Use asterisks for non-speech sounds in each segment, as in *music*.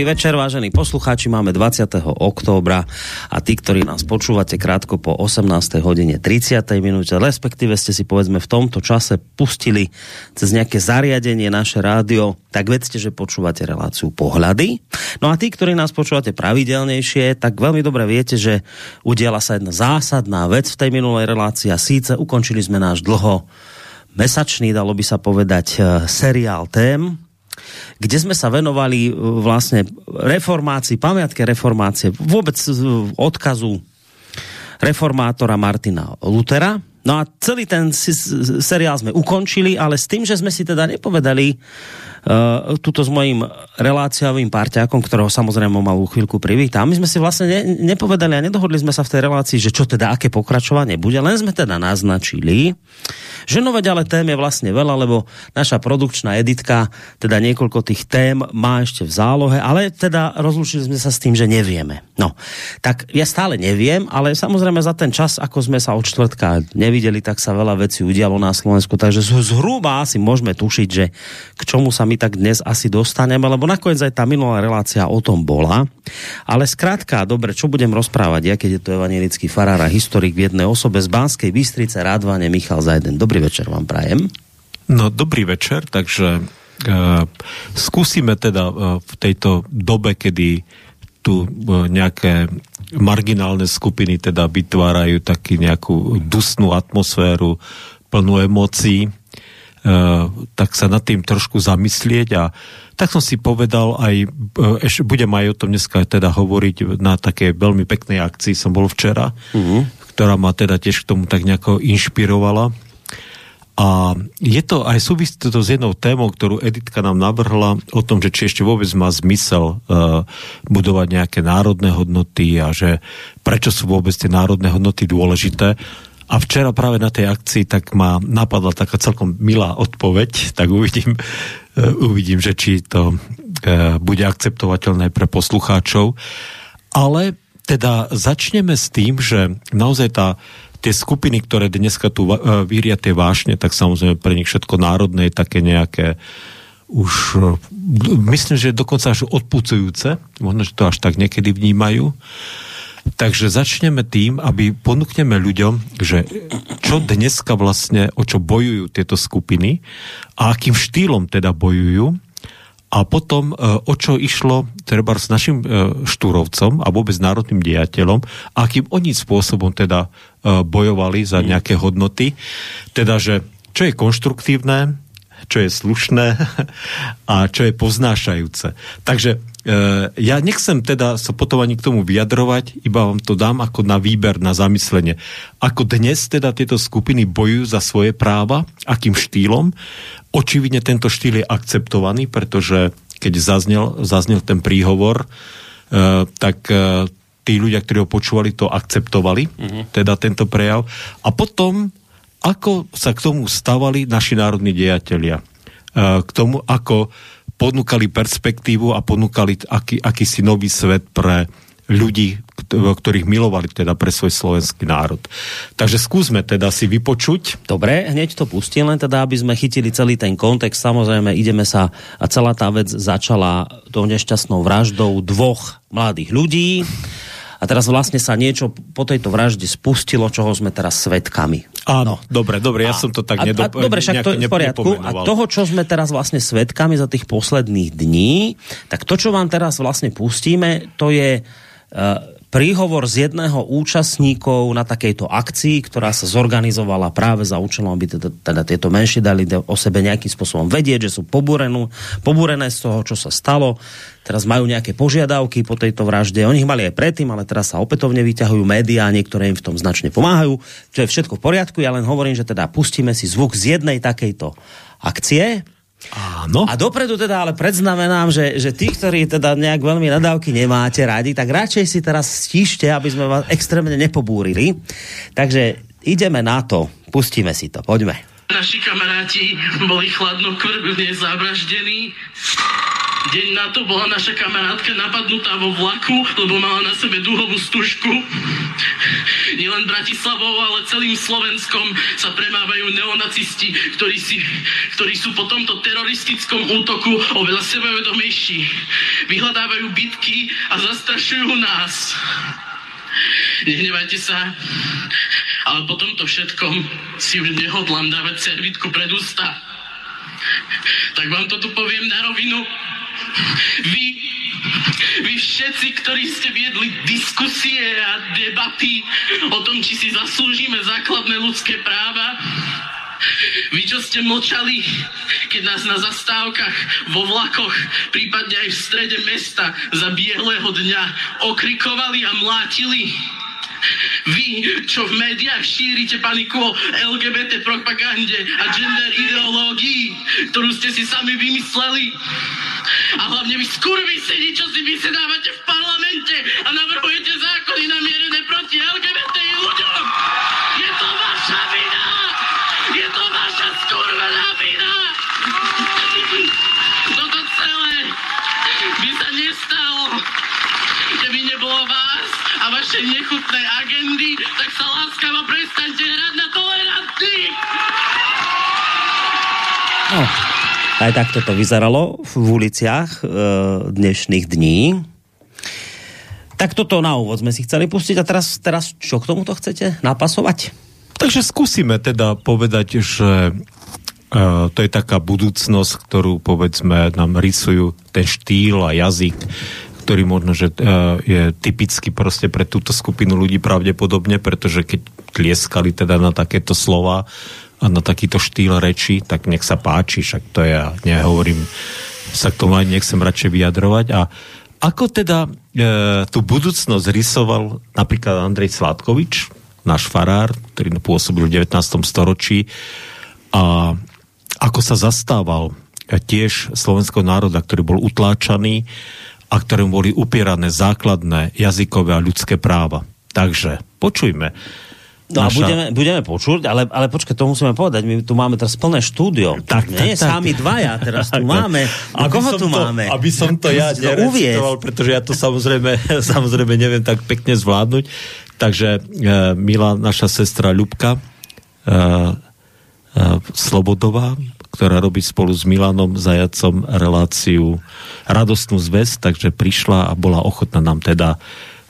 Dobrý večer, vážení poslucháči. Máme 20. októbra a tí, ktorí nás počúvate krátko po 18. hodine 30. minúte, respektíve ste si povedzme v tomto čase pustili cez nejaké zariadenie naše rádio, tak vedzte, že počúvate reláciu Pohľady. No a tí, ktorí nás počúvate pravidelnejšie, tak veľmi dobre viete, že udiala sa jedna zásadná vec v tej minulej relácii a síce ukončili sme náš dlho mesačný, dalo by sa povedať, eh, seriál tém, kde sme sa venovali e, vlastne reformácii, pamiatke reformácie, vôbec e, odkazu reformátora Martina Lutera. No a celý ten seriál sme ukončili, ale s tým, že sme si teda nepovedali uh, tuto s mojím reláciovým parťákom, ktorého samozrejme malú chvíľku privítam. My sme si vlastne ne, nepovedali a nedohodli sme sa v tej relácii, že čo teda, aké pokračovanie bude, len sme teda naznačili, že no ale tém je vlastne veľa, lebo naša produkčná editka teda niekoľko tých tém má ešte v zálohe, ale teda rozlučili sme sa s tým, že nevieme. No, tak ja stále neviem, ale samozrejme za ten čas, ako sme sa od čtvrtka nevideli, tak sa veľa vecí udialo na Slovensku, takže zhruba si môžeme tušiť, že k čomu sa my tak dnes asi dostaneme, lebo nakoniec aj tá minulá relácia o tom bola. Ale skrátka, dobre, čo budem rozprávať, ja keď je to evangelický farár historik v jednej osobe z Banskej Bystrice, Rádvane, Michal Zajden. Dobrý večer vám prajem. No, dobrý večer, takže uh, skúsime teda uh, v tejto dobe, kedy tu uh, nejaké marginálne skupiny teda vytvárajú taký nejakú dusnú atmosféru plnú emócií, tak sa nad tým trošku zamyslieť a tak som si povedal aj, eh, ešte budem aj o tom dneska teda hovoriť na také veľmi peknej akcii som bol včera, uh-huh. ktorá ma teda tiež k tomu tak nejako inšpirovala. A je to aj súvisí to s jednou témou, ktorú Editka nám navrhla o tom, že či ešte vôbec má zmysel uh, budovať nejaké národné hodnoty a že prečo sú vôbec tie národné hodnoty dôležité. A včera práve na tej akcii tak ma napadla taká celkom milá odpoveď, tak uvidím, uh, uvidím že či to uh, bude akceptovateľné pre poslucháčov. Ale teda začneme s tým, že naozaj tá, tie skupiny, ktoré dneska tu uh, víria tie vášne, tak samozrejme pre nich všetko národné je také nejaké už myslím, že dokonca až odpucujúce, možno, že to až tak niekedy vnímajú. Takže začneme tým, aby ponúkneme ľuďom, že čo dneska vlastne, o čo bojujú tieto skupiny a akým štýlom teda bojujú a potom e, o čo išlo treba s našim e, štúrovcom a vôbec národným diateľom, akým oni spôsobom teda e, bojovali za nejaké hodnoty. Teda, že čo je konštruktívne, čo je slušné a čo je poznášajúce. Takže E, ja nechcem teda sa potom ani k tomu vyjadrovať, iba vám to dám ako na výber, na zamyslenie. Ako dnes teda tieto skupiny bojujú za svoje práva, akým štýlom. Očividne tento štýl je akceptovaný, pretože keď zaznel, zaznel ten príhovor, uh, tak uh, tí ľudia, ktorí ho počúvali, to akceptovali, uh-huh. teda tento prejav. A potom, ako sa k tomu stavali naši národní dejatelia. Uh, k tomu, ako ponúkali perspektívu a ponúkali aký, akýsi nový svet pre ľudí, ktorých milovali teda pre svoj slovenský národ. Takže skúsme teda si vypočuť. Dobre, hneď to pustím, len teda, aby sme chytili celý ten kontext. Samozrejme, ideme sa, a celá tá vec začala tou nešťastnou vraždou dvoch mladých ľudí a teraz vlastne sa niečo po tejto vražde spustilo, čoho sme teraz svetkami. Áno, no. dobre, dobre, ja a, som to tak nedop... A, dobre, však to je v poriadku. A toho, čo sme teraz vlastne svetkami za tých posledných dní, tak to, čo vám teraz vlastne pustíme, to je uh, príhovor z jedného účastníkov na takejto akcii, ktorá sa zorganizovala práve za účelom, aby teda, teda tieto menšie dali o sebe nejakým spôsobom vedieť, že sú pobúrenú, pobúrené z toho, čo sa stalo. Teraz majú nejaké požiadavky po tejto vražde. Oni ich mali aj predtým, ale teraz sa opätovne vyťahujú médiá, niektoré im v tom značne pomáhajú, čo je všetko v poriadku. Ja len hovorím, že teda pustíme si zvuk z jednej takejto akcie, Áno. A dopredu teda ale predznamenám, že, že tí, ktorí teda nejak veľmi nadávky nemáte radi, tak radšej si teraz stíšte, aby sme vás extrémne nepobúrili. Takže ideme na to. Pustíme si to. Poďme. Naši kamaráti boli chladnokrvne zavraždení. Deň na to bola naša kamarátka napadnutá vo vlaku, lebo mala na sebe duhovú stužku. Nielen Bratislavou, ale celým Slovenskom sa premávajú neonacisti, ktorí, si, ktorí sú po tomto teroristickom útoku oveľa sebavedomejší. Vyhľadávajú bitky a zastrašujú nás. Nehnevajte sa, ale po tomto všetkom si už nehodlám dávať servitku pred ústa. Tak vám to tu poviem na rovinu. Vy, vy všetci, ktorí ste viedli diskusie a debaty o tom, či si zaslúžime základné ľudské práva, vy, čo ste mlčali, keď nás na zastávkach, vo vlakoch, prípadne aj v strede mesta za bieleho dňa okrikovali a mlátili, vy, čo v médiách šírite paniku o LGBT propagande a gender ideológii, ktorú ste si sami vymysleli. A hlavne vy skurvisení, čo si vysedávate v parlamente a navrhujete zákony namierené proti LGBT ľuďom. Je to vaša vina! Je to vaša skurvená vina! Toto celé by sa nestalo, keby nebolo vás a vaše nechutné agendy, tak sa láskavo prestaňte hrať na tolerantných! No, aj takto to vyzeralo v uliciach e, dnešných dní. Tak toto na úvod sme si chceli pustiť a teraz, teraz čo k tomuto chcete napasovať? Takže skúsime teda povedať, že uh, to je taká budúcnosť, ktorú povedzme nám rysujú ten štýl a jazyk, ktorý možno, že uh, je typický proste pre túto skupinu ľudí pravdepodobne, pretože keď tlieskali teda na takéto slova a na takýto štýl reči, tak nech sa páči, však to ja nehovorím, sa k tomu ani nechcem radšej vyjadrovať. A ako teda e, tú budúcnosť rysoval napríklad Andrej Sládkovič, náš farár, ktorý pôsobil v 19. storočí a ako sa zastával tiež slovenského národa, ktorý bol utláčaný a ktorému boli upierané základné jazykové a ľudské práva. Takže počujme. No naša... a budeme, budeme počuť, ale, ale počkaj, to musíme povedať, my tu máme teraz plné štúdio. Tak, Nie, tak, sami dvaja, teraz tu *laughs* máme. A koho tu to, máme? Aby som to ja nerecitoval, pretože ja to samozrejme, *laughs* samozrejme neviem tak pekne zvládnuť. Takže e, milá naša sestra Ľubka e, e, Slobodová, ktorá robí spolu s Milanom Zajacom reláciu Radostnú zväz, takže prišla a bola ochotná nám teda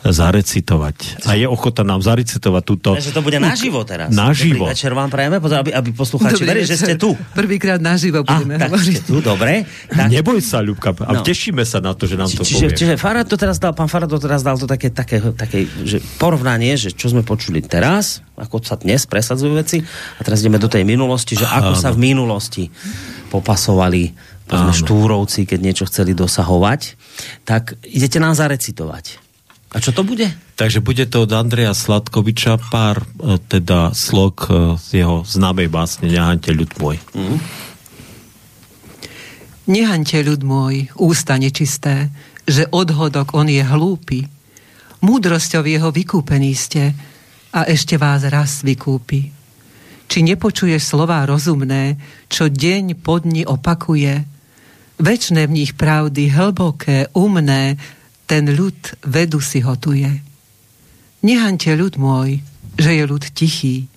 zarecitovať. A je ochota nám zarecitovať túto... Takže to bude naživo teraz. Naživo. Dobrý večer vám prajeme, aby, aby poslucháči verili, že ste tu. Prvýkrát naživo budeme a, tak ste tu, dobre. Tak... Neboj sa, Ľubka, a no. tešíme sa na to, že nám to čiže, povie. Čiže Farad to teraz dal, pán Farad to teraz dal to také, také, také že porovnanie, že čo sme počuli teraz, ako sa dnes presadzujú veci, a teraz ideme do tej minulosti, že ako Áno. sa v minulosti popasovali povedzme, štúrovci, keď niečo chceli dosahovať, tak idete nám zarecitovať. A čo to bude? Takže bude to od Andreja Sladkoviča pár e, teda slok e, z jeho známej básne Nehaňte ľud môj. Mm. Nehaňte ľud môj, ústa nečisté, že odhodok on je hlúpy. Múdrosťou jeho vykúpení ste a ešte vás raz vykúpi. Či nepočuje slova rozumné, čo deň po dni opakuje, Večné v nich pravdy, hlboké, umné, ten ľud vedu si hotuje. Nehaňte ľud môj, že je ľud tichý,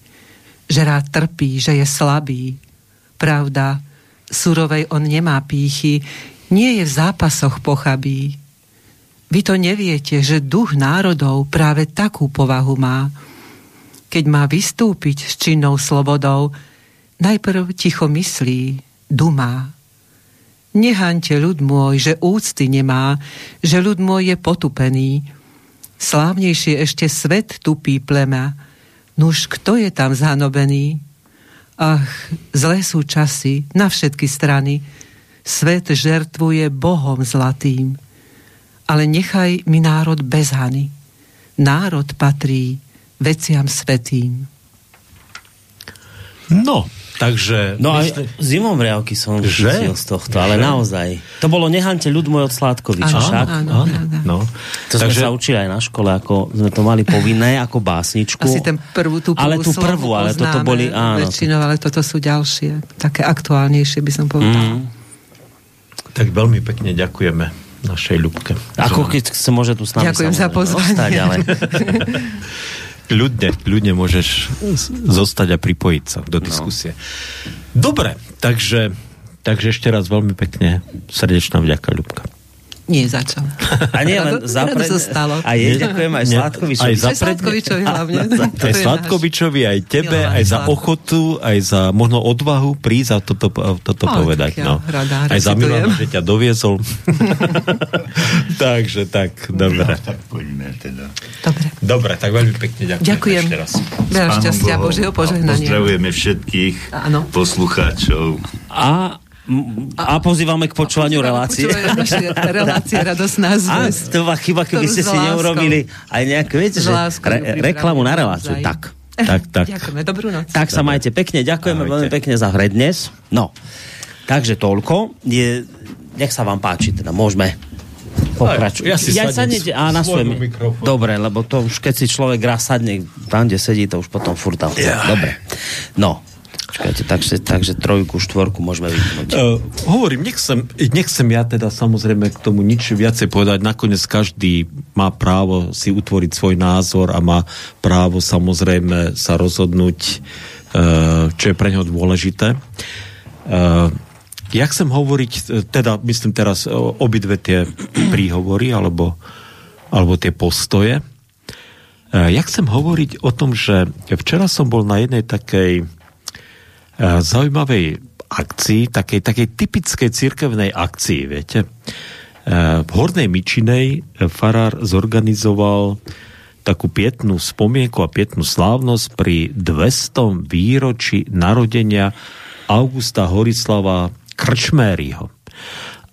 že rád trpí, že je slabý. Pravda, surovej on nemá pýchy, nie je v zápasoch pochabí. Vy to neviete, že duch národov práve takú povahu má. Keď má vystúpiť s činnou slobodou, najprv ticho myslí, dumá. Nehaňte ľud môj, že úcty nemá, že ľud môj je potupený. Slávnejšie ešte svet tupí plema. Nuž kto je tam zanobený? Ach, zlé sú časy na všetky strany. Svet žertvuje Bohom zlatým. Ale nechaj mi národ bez hany. Národ patrí veciam svetým. No, Takže... No mysle... aj zimom riavky som že? z tohto, ale že? naozaj. To bolo Nehante ľud môj od Sládkoviča, áno, však? Áno, áno. No. To Takže... sme sa učili aj na škole, ako sme to mali povinné, ako básničku. Asi ten prvú, tú prvú Ale tú prvú, ale toto boli, áno. Väčšinou, ale toto sú ďalšie, také aktuálnejšie by som povedal. Mm. Tak veľmi pekne ďakujeme našej Ľubke. Ako keď sa môže tu s nami Ďakujem za pozvanie. ostať, ale *laughs* Ľudne, ľudne môžeš zostať a pripojiť sa do diskusie. Dobre, takže, takže ešte raz veľmi pekne srdečná vďaka, Ľubka. Nie za čo. a nie len za rado sa stalo. A je, ďakujem aj Nie, Sládkovičovi. aj za Aj Sládkovičovi hlavne. Aj Sládkovičovi, aj tebe, Milovaný aj za ochotu, aj za možno odvahu prísť a toto, toto O, povedať. tak ja No. rada aj za. Milana, že ťa doviezol. *laughs* Takže tak, dobre. No, tak poďme teda. Dobre. Dobre, tak veľmi pekne ďakujem. Ďakujem. Ešte raz. Veľa šťastia, Božieho požehnania. Pozdravujeme všetkých Áno. poslucháčov. A, a pozývame k počúvaniu relácie. Relácie *laughs* radosná A zväzť. to bola chyba, keby ste si neurobili aj nejaké, viete, že re, reklamu na reláciu. naozaj. Tak. Tak, tak. Ďakujeme, dobrú noc. Tak sa majte pekne, ďakujeme Ahojte. veľmi pekne za hre dnes. No, takže toľko. Je, nech sa vám páči, teda môžeme pokračovať. Ja si sadnem sadnete, á, na svojmu svoj mikrofónu. Dobre, lebo to už keď si človek raz sadne tam, kde sedí, to už potom furt tam. Ja. Dobre. No, Počkajte, takže, takže trojku, štvorku môžeme vypnúť. Uh, hovorím, nechcem, nechcem ja teda samozrejme k tomu nič viacej povedať. Nakoniec každý má právo si utvoriť svoj názor a má právo samozrejme sa rozhodnúť, uh, čo je pre neho dôležité. Uh, ja chcem hovoriť, e, teda myslím teraz obidve tie príhovory alebo, alebo tie postoje. Uh, ja chcem hovoriť o tom, že včera som bol na jednej takej e, zaujímavej akcii, takej, takej typickej cirkevnej akcii, viete. E, V Hornej Mičinej e, farár zorganizoval takú pietnú spomienku a pietnú slávnosť pri 200. výročí narodenia Augusta Horislava Krčméryho.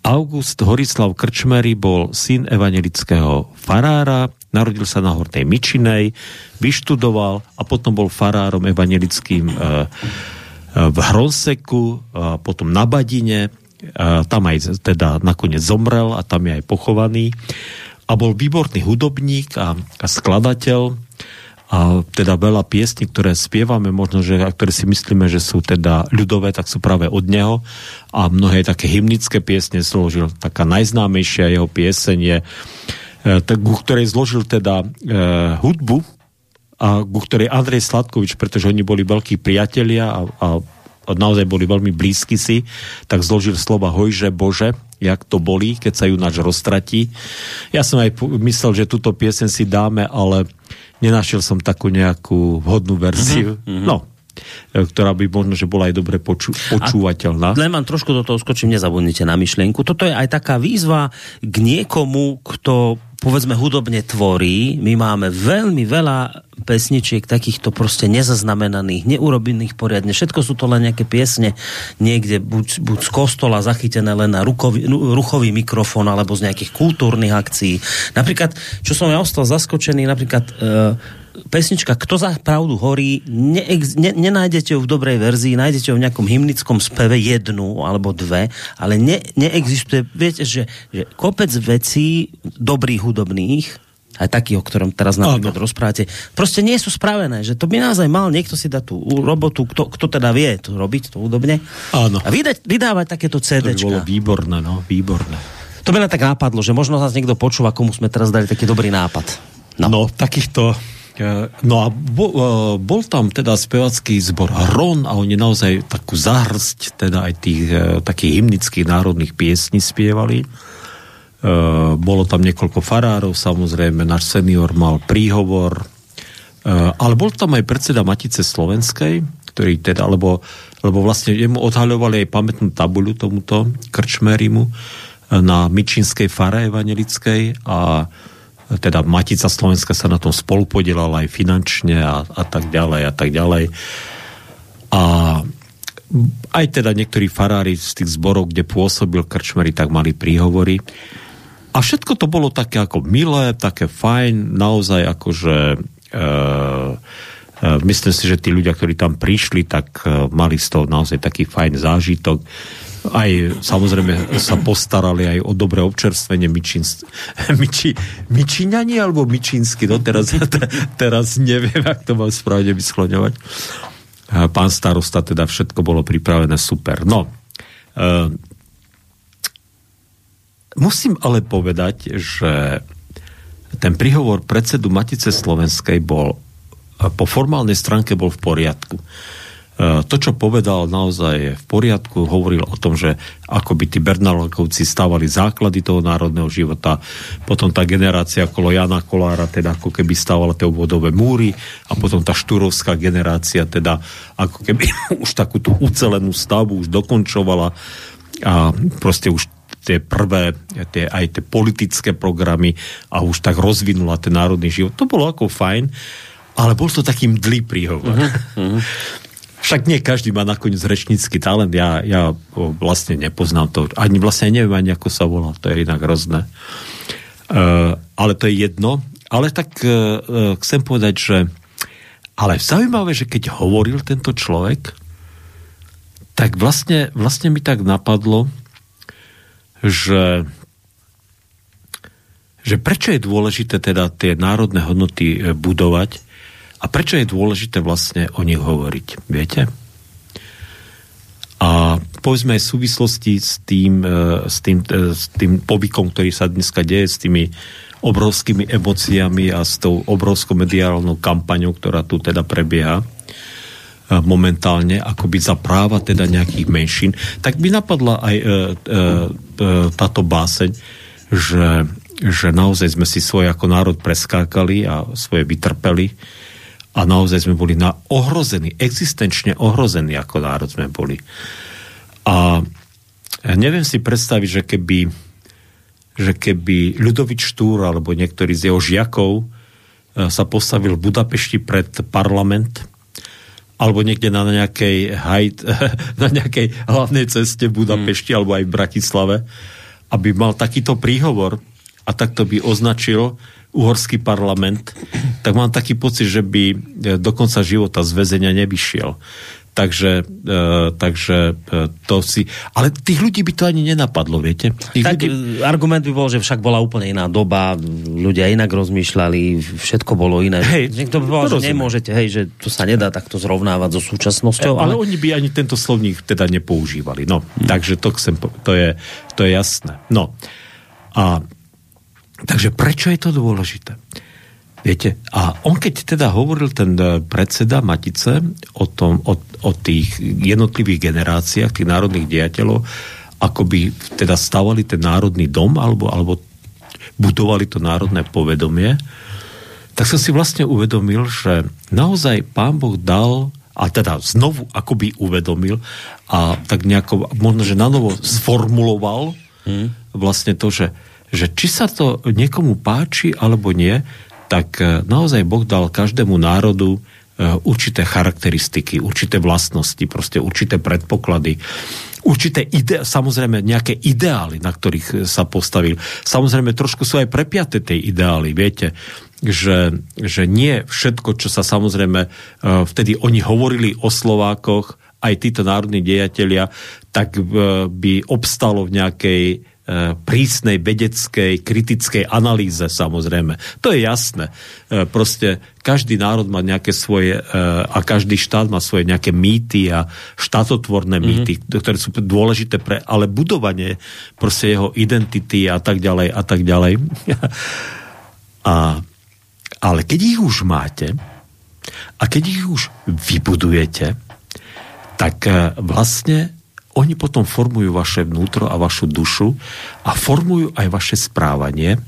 August Horislav Krčmery bol syn evangelického farára, narodil sa na Hornej Mičinej, vyštudoval a potom bol farárom evangelickým e, e, v Hronseku, potom na Badine, tam aj teda nakoniec zomrel a tam je aj pochovaný. A bol výborný hudobník a, a skladateľ a teda veľa piesní, ktoré spievame, možno, že, a ktoré si myslíme, že sú teda ľudové, tak sú práve od neho a mnohé také hymnické piesne zložil. Taká najznámejšia jeho pieseň je, e, ku ktorej zložil teda e, hudbu a ku ktorej Andrej Sladkovič, pretože oni boli veľkí priatelia a, a, a naozaj boli veľmi blízki si, tak zložil slova Hojže Bože, jak to bolí, keď sa junáč roztratí. Ja som aj myslel, že túto piesen si dáme, ale nenašiel som takú nejakú vhodnú verziu. Mm-hmm. No, e, ktorá by možno, že bola aj dobre poču- počúvateľná. Len vám trošku do toho skočím, nezabudnite na myšlienku. Toto je aj taká výzva k niekomu, kto povedzme hudobne tvorí. My máme veľmi veľa pesničiek takýchto proste nezaznamenaných, neurobených poriadne. Všetko sú to len nejaké piesne niekde buď, buď z kostola zachytené len na rukový, ru- ruchový mikrofón alebo z nejakých kultúrnych akcií. Napríklad, čo som ja ostal zaskočený, napríklad e, pesnička Kto za pravdu horí, neex, ne, nenájdete ju v dobrej verzii, nájdete ju v nejakom hymnickom speve jednu alebo dve, ale ne, neexistuje, viete, že, že kopec vecí dobrých hudobných, aj takých, o ktorom teraz napríklad Áno. rozprávate, proste nie sú spravené, že to by naozaj mal niekto si dať tú robotu, kto, kto teda vie to robiť, to hudobne, Áno. a vydať, vydávať takéto To by bolo výborné, no, výborné. To by len tak nápadlo, že možno nás niekto počúva, komu sme teraz dali taký dobrý nápad. No, no takýchto... e, No a bol, bol tam teda spevacký zbor Ron a oni naozaj takú zahrsť teda aj tých e, takých hymnických národných piesní spievali. E, bolo tam niekoľko farárov, samozrejme, náš senior mal príhovor, e, ale bol tam aj predseda Matice Slovenskej, ktorý teda, lebo, lebo vlastne jemu odhaľovali aj pamätnú tabuľu tomuto Krčmerimu e, na Mičinskej fare evangelickej a teda Matica Slovenska sa na tom spolupodielala aj finančne a, a tak ďalej a tak ďalej. A aj teda niektorí farári z tých zborov, kde pôsobil Krčmery, tak mali príhovory. A všetko to bolo také ako milé, také fajn, naozaj akože e, e, myslím si, že tí ľudia, ktorí tam prišli, tak e, mali z toho naozaj taký fajn zážitok. Aj samozrejme sa postarali aj o dobré občerstvenie Mičin, *laughs* Miči, Mičíňani alebo Mičínsky, no teraz, *laughs* teraz neviem, ak to mám správne vyskloňovať. Pán starosta, teda všetko bolo pripravené super. No, e, musím ale povedať, že ten príhovor predsedu Matice Slovenskej bol po formálnej stránke bol v poriadku. E, to, čo povedal, naozaj je v poriadku. Hovoril o tom, že ako by tí Bernalákovci stávali základy toho národného života. Potom tá generácia okolo Jana Kolára, teda ako keby stávala tie obvodové múry a potom tá štúrovská generácia, teda ako keby *laughs* už takú tú ucelenú stavbu už dokončovala a proste už tie prvé, tie, aj tie politické programy a už tak rozvinula ten národný život. To bolo ako fajn, ale bol to takým dlý príhovor. Uh-huh. Však nie každý má nakoniec rečnícky talent, ja, ja vlastne nepoznám to, ani vlastne neviem ani ako sa volá, to je inak hrozné. Uh, ale to je jedno. Ale tak uh, chcem povedať, že ale zaujímavé, že keď hovoril tento človek, tak vlastne, vlastne mi tak napadlo, že že prečo je dôležité teda tie národné hodnoty budovať a prečo je dôležité vlastne o nich hovoriť, viete? A povedzme aj v súvislosti s tým, e, s tým, e, s tým povykom, ktorý sa dneska deje, s tými obrovskými emóciami a s tou obrovskou mediálnou kampaňou, ktorá tu teda prebieha momentálne, akoby za práva teda nejakých menšín, tak by napadla aj e, e, táto báseň, že, že naozaj sme si svoje ako národ preskákali a svoje vytrpeli a naozaj sme boli na ohrození, existenčne ohrození ako národ sme boli. A neviem si predstaviť, že keby, že keby Ľudovič Štúr alebo niektorý z jeho žiakov e, sa postavil v Budapešti pred parlament alebo niekde na nejakej, hajt, *laughs* na nejakej hlavnej ceste v Budapešti mm. alebo aj v Bratislave, aby mal takýto príhovor a takto by označil uhorský parlament, tak mám taký pocit, že by e, do konca života z väzenia nevyšiel. Takže, e, takže e, to si... Ale tých ľudí by to ani nenapadlo, viete? Tých tak ľudí... argument by bol, že však bola úplne iná doba, ľudia inak rozmýšľali, všetko bolo iné. Hej, Niekto by povedal, že nemôžete, hej, že to sa nedá takto zrovnávať so súčasnosťou. E, ale... ale oni by ani tento slovník teda nepoužívali. No, hmm. takže to, chcem, to, je, to je jasné. No, a takže prečo je to dôležité? Viete, a on keď teda hovoril ten e, predseda Matice o, tom, o, o tých jednotlivých generáciách, tých národných diateľov, ako by teda stavali ten národný dom alebo, alebo budovali to národné povedomie, tak som si vlastne uvedomil, že naozaj pán Boh dal a teda znovu akoby uvedomil a tak nejako, možno, že nanovo sformuloval hmm. vlastne to, že, že či sa to niekomu páči alebo nie, tak e, naozaj Boh dal každému národu e, určité charakteristiky, určité vlastnosti, proste určité predpoklady, určité ide, samozrejme nejaké ideály, na ktorých sa postavil. Samozrejme trošku sú aj prepiaté tie ideály, viete, že, že nie všetko, čo sa samozrejme e, vtedy oni hovorili o Slovákoch, aj títo národní dejatelia, tak by obstalo v nejakej E, prísnej vedeckej, kritickej analýze samozrejme. To je jasné. E, proste každý národ má nejaké svoje e, a každý štát má svoje nejaké mýty a štátotvorné mm-hmm. mýty, ktoré sú dôležité pre, ale budovanie proste jeho identity a tak ďalej a tak ďalej. *laughs* a, ale keď ich už máte a keď ich už vybudujete, tak vlastne oni potom formujú vaše vnútro a vašu dušu a formujú aj vaše správanie.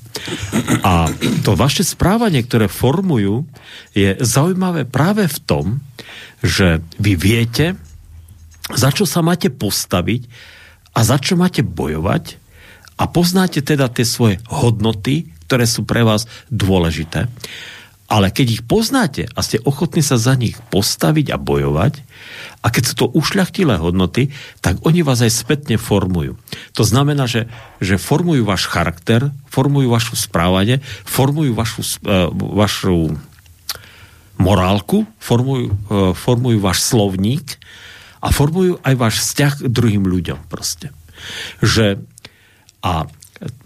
A to vaše správanie, ktoré formujú, je zaujímavé práve v tom, že vy viete, za čo sa máte postaviť a za čo máte bojovať a poznáte teda tie svoje hodnoty, ktoré sú pre vás dôležité. Ale keď ich poznáte a ste ochotní sa za nich postaviť a bojovať, a keď sú to ušľachtilé hodnoty, tak oni vás aj spätne formujú. To znamená, že, že formujú váš charakter, formujú vašu správanie, formujú vašu, uh, vašu morálku, formujú, uh, formujú váš slovník a formujú aj váš vzťah k druhým ľuďom proste. Že, a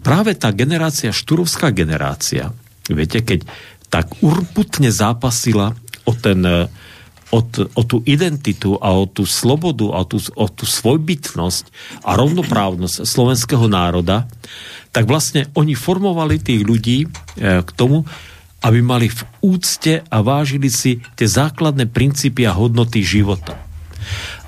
práve tá generácia, štúrovská generácia, viete, keď tak urputne zápasila o ten uh, o, t- o tú identitu a o tú slobodu a tú, o tú svojbytnosť a rovnoprávnosť slovenského národa, tak vlastne oni formovali tých ľudí e, k tomu, aby mali v úcte a vážili si tie základné princípy a hodnoty života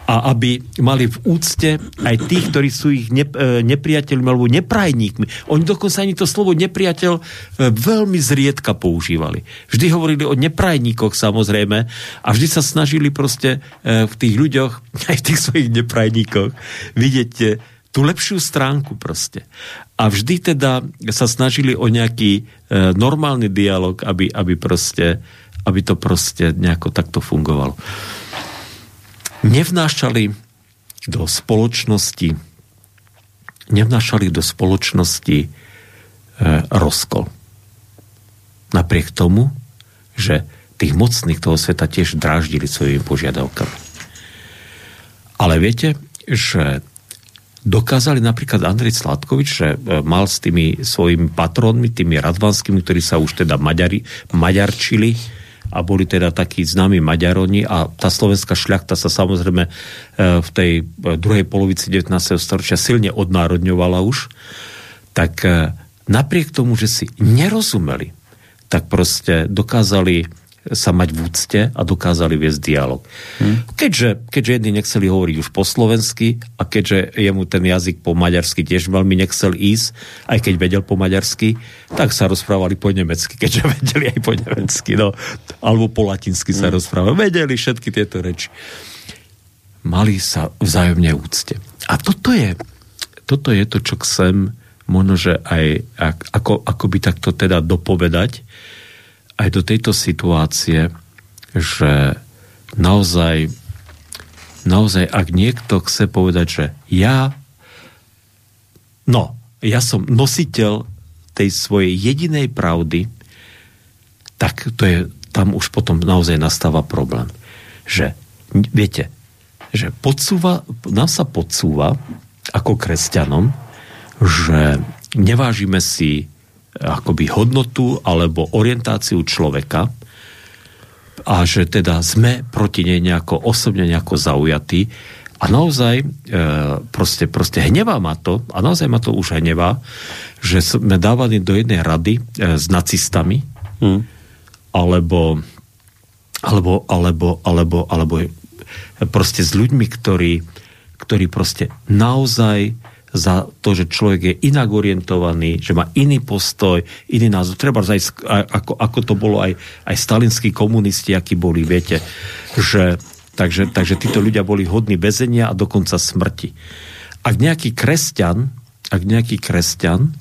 a aby mali v úcte aj tých, ktorí sú ich e, nepriateľmi alebo neprajníkmi. Oni dokonca ani to slovo nepriateľ e, veľmi zriedka používali. Vždy hovorili o neprajníkoch samozrejme a vždy sa snažili proste e, v tých ľuďoch, *laughs* aj v tých svojich neprajníkoch vidieť tú lepšiu stránku proste. A vždy teda sa snažili o nejaký normálny dialog, aby, aby proste aby to proste nejako takto fungovalo nevnášali do spoločnosti nevnášali do spoločnosti e, rozkol. Napriek tomu, že tých mocných toho sveta tiež dráždili svojimi požiadavkami. Ale viete, že dokázali napríklad Andrej Sladkovič, že e, mal s tými svojimi patrónmi, tými radvanskými, ktorí sa už teda maďari, maďarčili, a boli teda takí známi Maďaroni a tá slovenská šľachta sa samozrejme e, v tej e, druhej polovici 19. storočia silne odnárodňovala už, tak e, napriek tomu, že si nerozumeli, tak proste dokázali sa mať v úcte a dokázali viesť dialog. Hmm. Keďže, keďže jedni nechceli hovoriť už po slovensky a keďže jemu ten jazyk po maďarsky tiež veľmi nechcel ísť, aj keď vedel po maďarsky, tak sa rozprávali po nemecky, keďže *laughs* vedeli aj po nemecky, no, alebo po latinsky sa hmm. rozprávali. Vedeli všetky tieto reči. Mali sa vzájomne úcte. A toto je, toto je to, čo chcem možno, že aj ako, ako by takto teda dopovedať, aj do tejto situácie, že naozaj, naozaj, ak niekto chce povedať, že ja, no, ja som nositeľ tej svojej jedinej pravdy, tak to je, tam už potom naozaj nastáva problém. Že, viete, že podsúva, nám sa podsúva ako kresťanom, že nevážime si akoby hodnotu alebo orientáciu človeka a že teda sme proti nej nejako osobne nejako zaujatí a naozaj e, proste, proste hnevá ma to a naozaj ma to už hnevá, že sme dávaní do jednej rady e, s nacistami hmm. alebo alebo, alebo, alebo, alebo proste s ľuďmi, ktorí, ktorí proste naozaj za to, že človek je inak orientovaný, že má iný postoj, iný názor. Treba aj, ako, ako to bolo aj, aj stalinskí komunisti, akí boli, viete, že takže, takže títo ľudia boli hodní bezenia a dokonca smrti. Ak nejaký kresťan, ak nejaký kresťan e,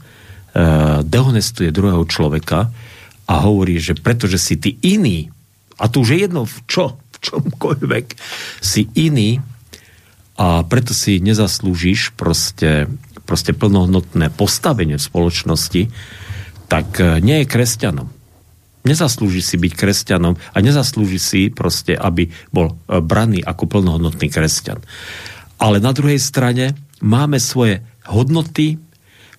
dehonestuje druhého človeka a hovorí, že pretože si ty iný, a to už je jedno v čo, v čomkoľvek, si iný, a preto si nezaslúžiš proste, proste plnohodnotné postavenie v spoločnosti, tak e, nie je kresťanom. Nezaslúži si byť kresťanom a nezaslúži si proste, aby bol e, braný ako plnohodnotný kresťan. Ale na druhej strane máme svoje hodnoty,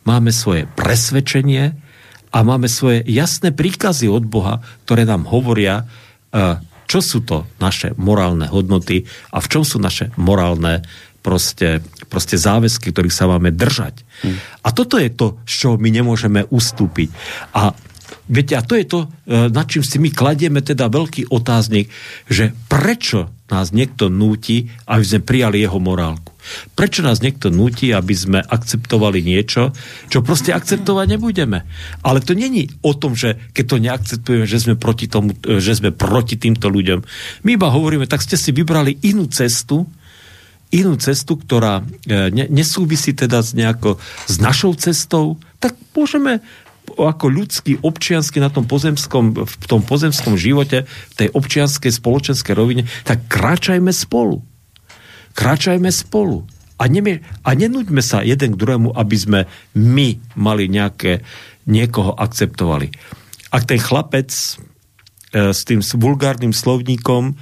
máme svoje presvedčenie a máme svoje jasné príkazy od Boha, ktoré nám hovoria, e, čo sú to naše morálne hodnoty a v čom sú naše morálne proste, proste záväzky, ktorých sa máme držať. Hmm. A toto je to, z čoho my nemôžeme ustúpiť. A Viete, a to je to, e, nad čím si my kladieme teda veľký otáznik, že prečo nás niekto núti, aby sme prijali jeho morálku. Prečo nás niekto núti, aby sme akceptovali niečo, čo proste akceptovať nebudeme. Ale to není o tom, že keď to neakceptujeme, že sme proti, tomu, e, že sme proti týmto ľuďom. My iba hovoríme, tak ste si vybrali inú cestu, inú cestu, ktorá e, ne, nesúvisí teda s nejako s našou cestou, tak môžeme ako ľudský, občiansky na tom pozemskom, v tom pozemskom živote, v tej občianskej spoločenskej rovine, tak kráčajme spolu. Kráčajme spolu. A, nemie, a nenúďme sa jeden k druhému, aby sme my mali nejaké, niekoho akceptovali. Ak ten chlapec e, s tým vulgárnym slovníkom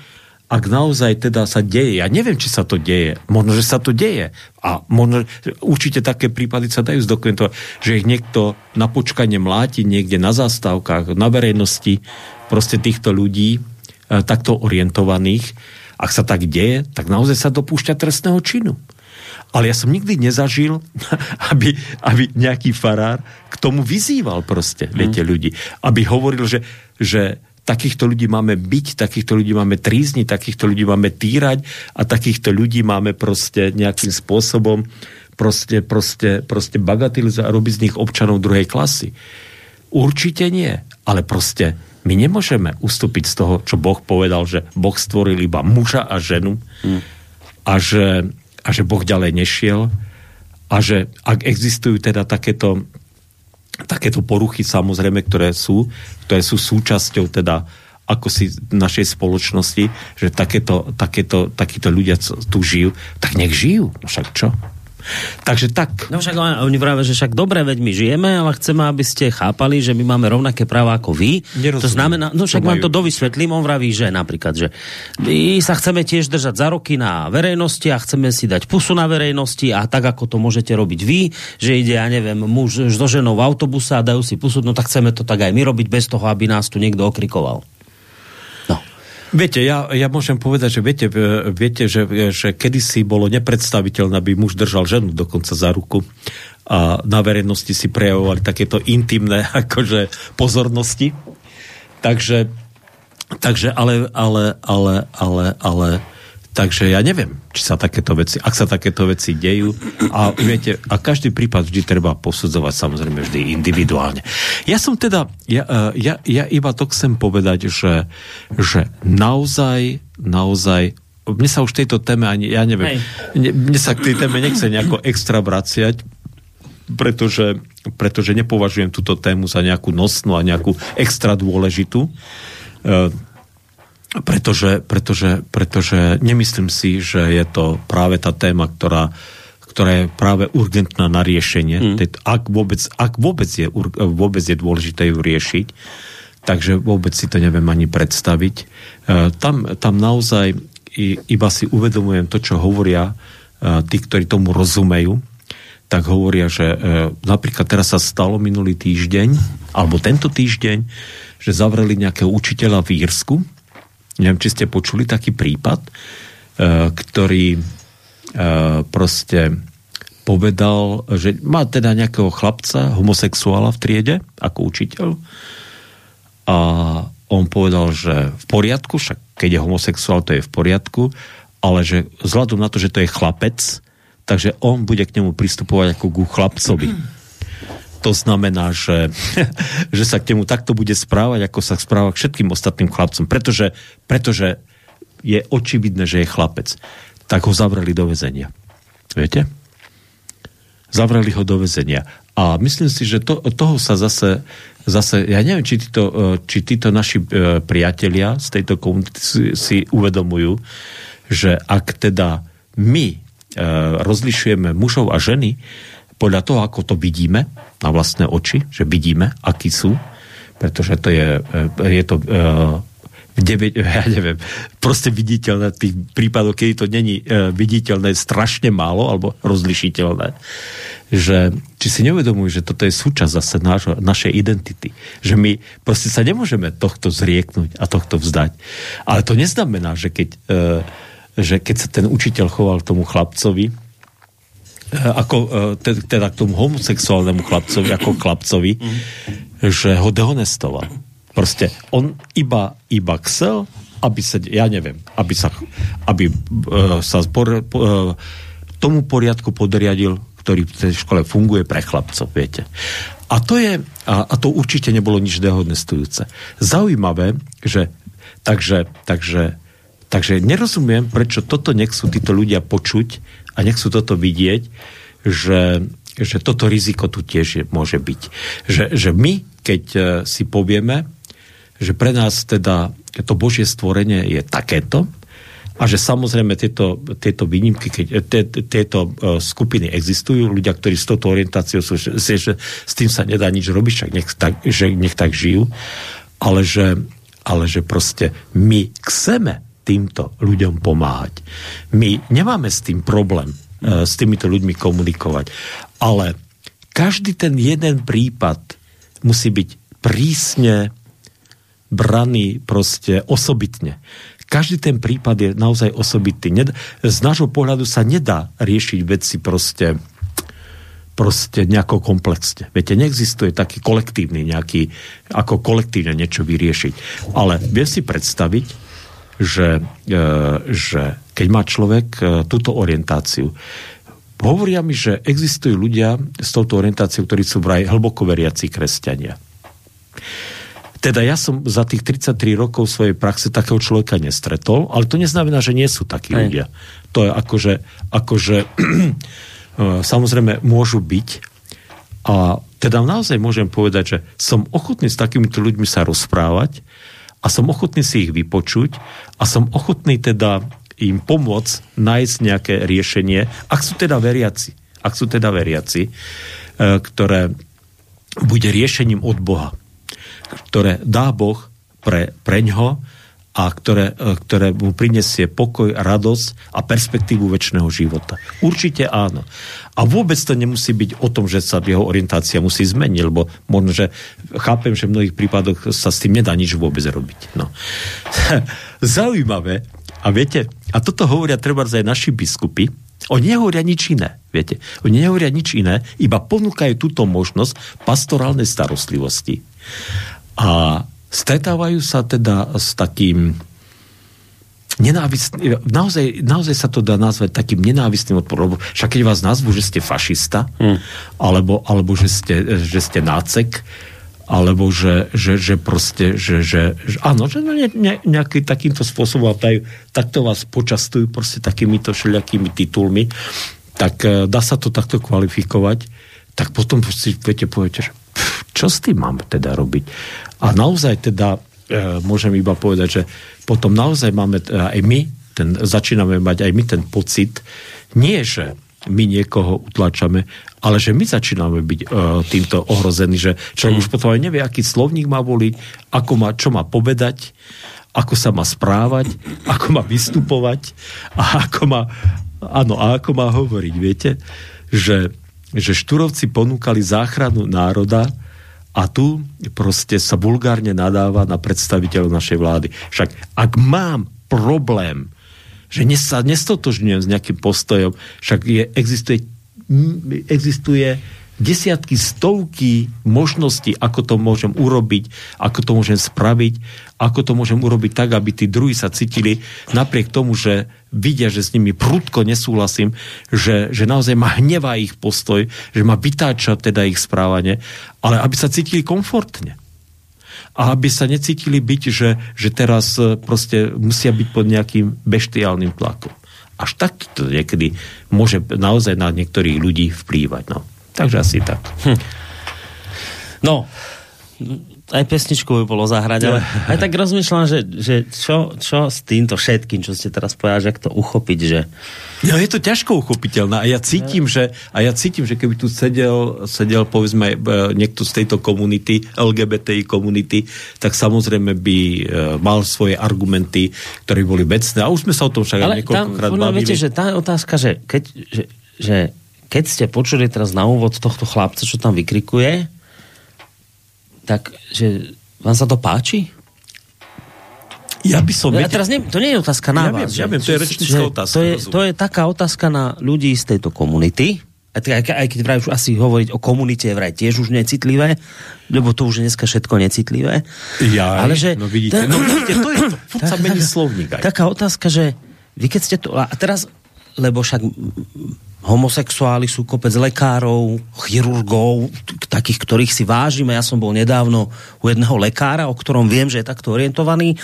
ak naozaj teda sa deje, ja neviem, či sa to deje, možno, že sa to deje a možno, určite také prípady sa dajú zdokumentovať, že ich niekto na počkanie mláti niekde na zástavkách, na verejnosti, proste týchto ľudí, e, takto orientovaných, ak sa tak deje, tak naozaj sa dopúšťa trestného činu. Ale ja som nikdy nezažil, *laughs* aby, aby nejaký farár k tomu vyzýval proste, viete, ľudí. Aby hovoril, že, že takýchto ľudí máme byť, takýchto ľudí máme trízni, takýchto ľudí máme týrať a takýchto ľudí máme proste nejakým spôsobom proste, proste, proste bagatelizovať a robiť z nich občanov druhej klasy. Určite nie, ale proste my nemôžeme ustúpiť z toho, čo Boh povedal, že Boh stvoril iba muža a ženu hmm. a, že, a že Boh ďalej nešiel a že ak existujú teda takéto takéto poruchy samozrejme, ktoré sú, ktoré sú súčasťou teda ako si našej spoločnosti, že takéto, takéto, takíto ľudia tu žijú, tak nech žijú. No však čo? Takže tak. No však oni vravia, že však dobre, veď my žijeme, ale chceme, aby ste chápali, že my máme rovnaké práva ako vy. Nerozumiem. To znamená, no však vám to dovysvetlím, on vraví, že napríklad, že my sa chceme tiež držať za roky na verejnosti a chceme si dať pusu na verejnosti a tak, ako to môžete robiť vy, že ide, ja neviem, muž so ženou v autobuse a dajú si pusu, no tak chceme to tak aj my robiť bez toho, aby nás tu niekto okrikoval. Viete, ja, ja môžem povedať, že viete, viete že, že kedysi bolo nepredstaviteľné, aby muž držal ženu dokonca za ruku a na verejnosti si prejavovali takéto intimné *laughs* akože pozornosti. Takže, takže ale, ale, ale, ale, ale Takže ja neviem, či sa takéto veci, ak sa takéto veci dejú. A viete, a každý prípad vždy treba posudzovať samozrejme vždy individuálne. Ja som teda, ja, e, ja, ja iba to chcem povedať, že, že naozaj, naozaj mne sa už tejto téme ani, ja neviem, ne, mne sa k tej téme nechce nejako extra vraciať, pretože, pretože nepovažujem túto tému za nejakú nosnú a nejakú extra dôležitú. Pretože, pretože, pretože nemyslím si, že je to práve tá téma, ktorá, ktorá je práve urgentná na riešenie. Mm. Ak, vôbec, ak vôbec, je, vôbec je dôležité ju riešiť, takže vôbec si to neviem ani predstaviť. E, tam, tam naozaj iba si uvedomujem to, čo hovoria e, tí, ktorí tomu rozumejú, tak hovoria, že e, napríklad teraz sa stalo minulý týždeň, alebo tento týždeň, že zavreli nejakého učiteľa v Írsku, Neviem, či ste počuli taký prípad, e, ktorý e, proste povedal, že má teda nejakého chlapca, homosexuála v triede, ako učiteľ. A on povedal, že v poriadku, však keď je homosexuál, to je v poriadku, ale že vzhľadom na to, že to je chlapec, takže on bude k nemu pristupovať ako ku chlapcovi. To znamená, že, *laughs* že sa k nemu takto bude správať, ako sa správa k všetkým ostatným chlapcom. Pretože, pretože je očividné, že je chlapec. Tak ho zavreli do väzenia. Viete? Zavreli ho do väzenia. A myslím si, že to, toho sa zase, zase, ja neviem, či títo, či títo naši e, priatelia z tejto komunity si, si uvedomujú, že ak teda my e, rozlišujeme mužov a ženy, podľa toho, ako to vidíme na vlastné oči, že vidíme, akí sú, pretože to je, e, je to uh, *laughs* ja neviem, proste viditeľné tých prípadov, kedy to není uh, viditeľné, strašne málo, alebo rozlišiteľné. Že, či si neuvedomujú, že toto je súčasť zase nášho, našej identity. Že my proste sa nemôžeme tohto zrieknúť a tohto vzdať. Ale to neznamená, že keď, uh, že keď sa ten učiteľ choval tomu chlapcovi, ako eh, teda k tomu homosexuálnemu chlapcovi, ako chlapcovi, že ho dehonestoval. Proste on iba, iba chcel, aby sa, ja neviem, aby sa, aby, uh, sa por, uh, tomu poriadku podriadil, ktorý v tej škole funguje pre chlapcov, viete. A to je, a, a to určite nebolo nič dehonestujúce. Zaujímavé, že takže, takže, takže nerozumiem, prečo toto nechcú títo ľudia počuť, a nechcú toto vidieť, že, že toto riziko tu tiež je, môže byť. Že, že my, keď e, si povieme, že pre nás teda to Božie stvorenie je takéto a že samozrejme tieto, tieto výnimky, keď e, tieto e, skupiny existujú, ľudia, ktorí s touto orientáciou sú, že, že s tým sa nedá nič robiť, však nech tak, že nech tak žijú, ale že, ale že proste my chceme týmto ľuďom pomáhať. My nemáme s tým problém e, s týmito ľuďmi komunikovať, ale každý ten jeden prípad musí byť prísne braný proste osobitne. každý ten prípad je naozaj osobitý. Z nášho pohľadu sa nedá riešiť veci proste proste nejako komplexne. Viete, neexistuje taký kolektívny nejaký, ako kolektívne niečo vyriešiť. Ale viem si predstaviť, že, e, že keď má človek e, túto orientáciu, hovoria mi, že existujú ľudia s touto orientáciou, ktorí sú vraj hlboko veriaci kresťania. Teda ja som za tých 33 rokov svojej praxe takého človeka nestretol, ale to neznamená, že nie sú takí Aj. ľudia. To je akože, akože *clears throat* E, samozrejme môžu byť. A teda naozaj môžem povedať, že som ochotný s takýmito ľuďmi sa rozprávať a som ochotný si ich vypočuť a som ochotný teda im pomôcť nájsť nejaké riešenie, ak sú teda veriaci, ak sú teda veriaci, e, ktoré bude riešením od Boha, ktoré dá Boh pre, pre ňoho a ktoré, e, ktoré mu prinesie pokoj, radosť a perspektívu väčšného života. Určite áno. A vôbec to nemusí byť o tom, že sa jeho orientácia musí zmeniť, lebo možno, že chápem, že v mnohých prípadoch sa s tým nedá nič vôbec robiť. No. *laughs* Zaujímavé. A viete, a toto hovoria treba aj naši biskupy, oni nehovoria nič iné, viete. Oni nehovoria nič iné, iba ponúkajú túto možnosť pastorálnej starostlivosti. A stretávajú sa teda s takým nenávistným, naozaj, naozaj sa to dá nazvať takým nenávistným odporom, však keď vás nazvu, že ste fašista, hmm. alebo, alebo že, ste, že ste nácek, alebo že, že, že proste, že, že, že áno, že ne, ne, nejaký takýmto spôsobom dajú, takto vás počastujú proste takýmito všelijakými titulmi, tak e, dá sa to takto kvalifikovať, tak potom si viete, poviete, že čo s tým mám teda robiť? A naozaj teda e, môžem iba povedať, že potom naozaj máme e, aj my, ten, začíname mať aj my ten pocit, nie že my niekoho utlačame, ale že my začíname byť e, týmto ohrození, že človek mm. už potom aj nevie, aký slovník má voliť, ako má, čo má povedať, ako sa má správať, ako má vystupovať a ako má, áno, a ako má hovoriť, viete, že, že Šturovci ponúkali záchranu národa, a tu proste sa vulgárne nadáva na predstaviteľov našej vlády. Však ak mám problém, že sa nestotožňujem s nejakým postojom, však je, existuje, existuje desiatky, stovky možností, ako to môžem urobiť, ako to môžem spraviť, ako to môžem urobiť tak, aby tí druhí sa cítili napriek tomu, že vidia, že s nimi prudko nesúhlasím, že, že naozaj ma hnevá ich postoj, že ma vytáča teda ich správanie, ale aby sa cítili komfortne. A aby sa necítili byť, že, že teraz e, proste musia byť pod nejakým beštiálnym tlakom. Až tak to niekedy môže naozaj na niektorých ľudí vplývať. No. Takže asi tak. Hm. No, aj pesničku by bolo zahrať, ale *laughs* aj tak rozmýšľam, že, že čo, čo s týmto všetkým, čo ste teraz povedali, že to uchopiť, že... No je to ťažko uchopiteľné a ja cítim, že, a ja cítim, že keby tu sedel, sedel povedzme e, niekto z tejto komunity, LGBTI komunity, tak samozrejme by e, mal svoje argumenty, ktoré boli vecné. A už sme sa o tom však ale niekoľkokrát bavili. Viete, že tá otázka, že keď, že, že keď ste počuli teraz na úvod tohto chlapca, čo tam vykrikuje, tak, že vám sa to páči? Ja by som... Ja teraz ne, to nie je otázka na ja vás. Viem, ja viem, to je rečnická otázka. To je, to je taká otázka na ľudí z tejto komunity, aj, aj keď vraj už asi hovoriť o komunite vraj tiež už necitlivé, lebo to už je dneska všetko necitlivé. Ja, ale že... No vidíte, no vidíte, to je to. *coughs* Furt sa mení slovník aj. Taká otázka, že vy keď ste to... A teraz, lebo však homosexuáli sú kopec lekárov, chirurgov, takých, ktorých si vážime. Ja som bol nedávno u jedného lekára, o ktorom viem, že je takto orientovaný.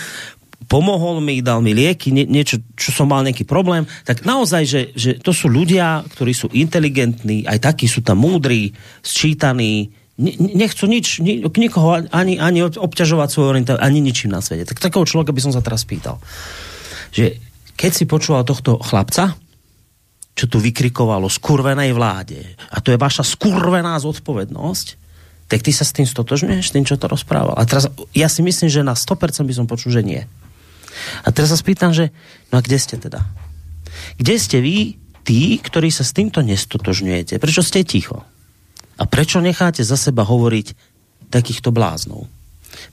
Pomohol mi, dal mi lieky, nie, niečo, čo som mal nejaký problém. Tak naozaj, že, že to sú ľudia, ktorí sú inteligentní, aj takí sú tam múdri, sčítaní, nechcú nič, ni, nikoho ani, ani obťažovať svoju orientáciu, ani ničím na svete. Tak takého človeka by som sa teraz pýtal. Že keď si počúval tohto chlapca, čo tu vykrikovalo skurvenej vláde, a to je vaša skurvená zodpovednosť, tak ty sa s tým stotožňuješ, tým, čo to rozprával. A teraz ja si myslím, že na 100% by som počul, že nie. A teraz sa spýtam, že no a kde ste teda? Kde ste vy, tí, ktorí sa s týmto nestotožňujete? Prečo ste ticho? A prečo necháte za seba hovoriť takýchto bláznov?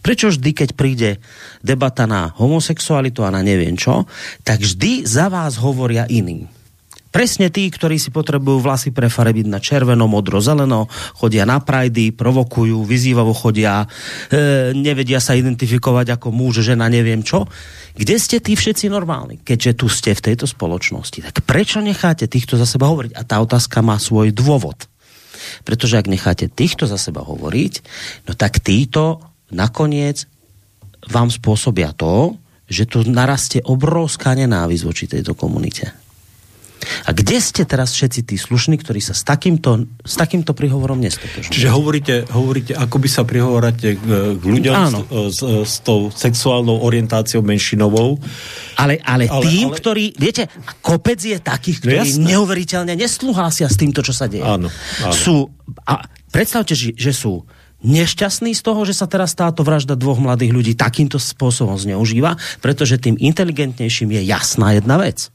Prečo vždy, keď príde debata na homosexualitu a na neviem čo, tak vždy za vás hovoria iní. Presne tí, ktorí si potrebujú vlasy prefarebiť na červeno, modro, zeleno, chodia na prajdy, provokujú, vyzývavo chodia, e, nevedia sa identifikovať ako muž, žena, neviem čo. Kde ste tí všetci normálni, keďže tu ste v tejto spoločnosti? Tak prečo necháte týchto za seba hovoriť? A tá otázka má svoj dôvod. Pretože ak necháte týchto za seba hovoriť, no tak títo nakoniec vám spôsobia to, že tu narastie obrovská nenávisť voči tejto komunite. A kde ste teraz všetci tí slušní, ktorí sa s takýmto, s takýmto prihovorom nestotožňujú? Čiže hovoríte, hovoríte, ako by sa prihovoráte k, k ľuďom s, s, s tou sexuálnou orientáciou menšinovou. Ale, ale, ale tým, ale... ktorí, viete, kopec je takých, ktorí no neuveriteľne nesluhásia s týmto, čo sa deje. Áno, áno. Sú, a predstavte, že, že sú nešťastní z toho, že sa teraz táto vražda dvoch mladých ľudí takýmto spôsobom zneužíva, pretože tým inteligentnejším je jasná jedna vec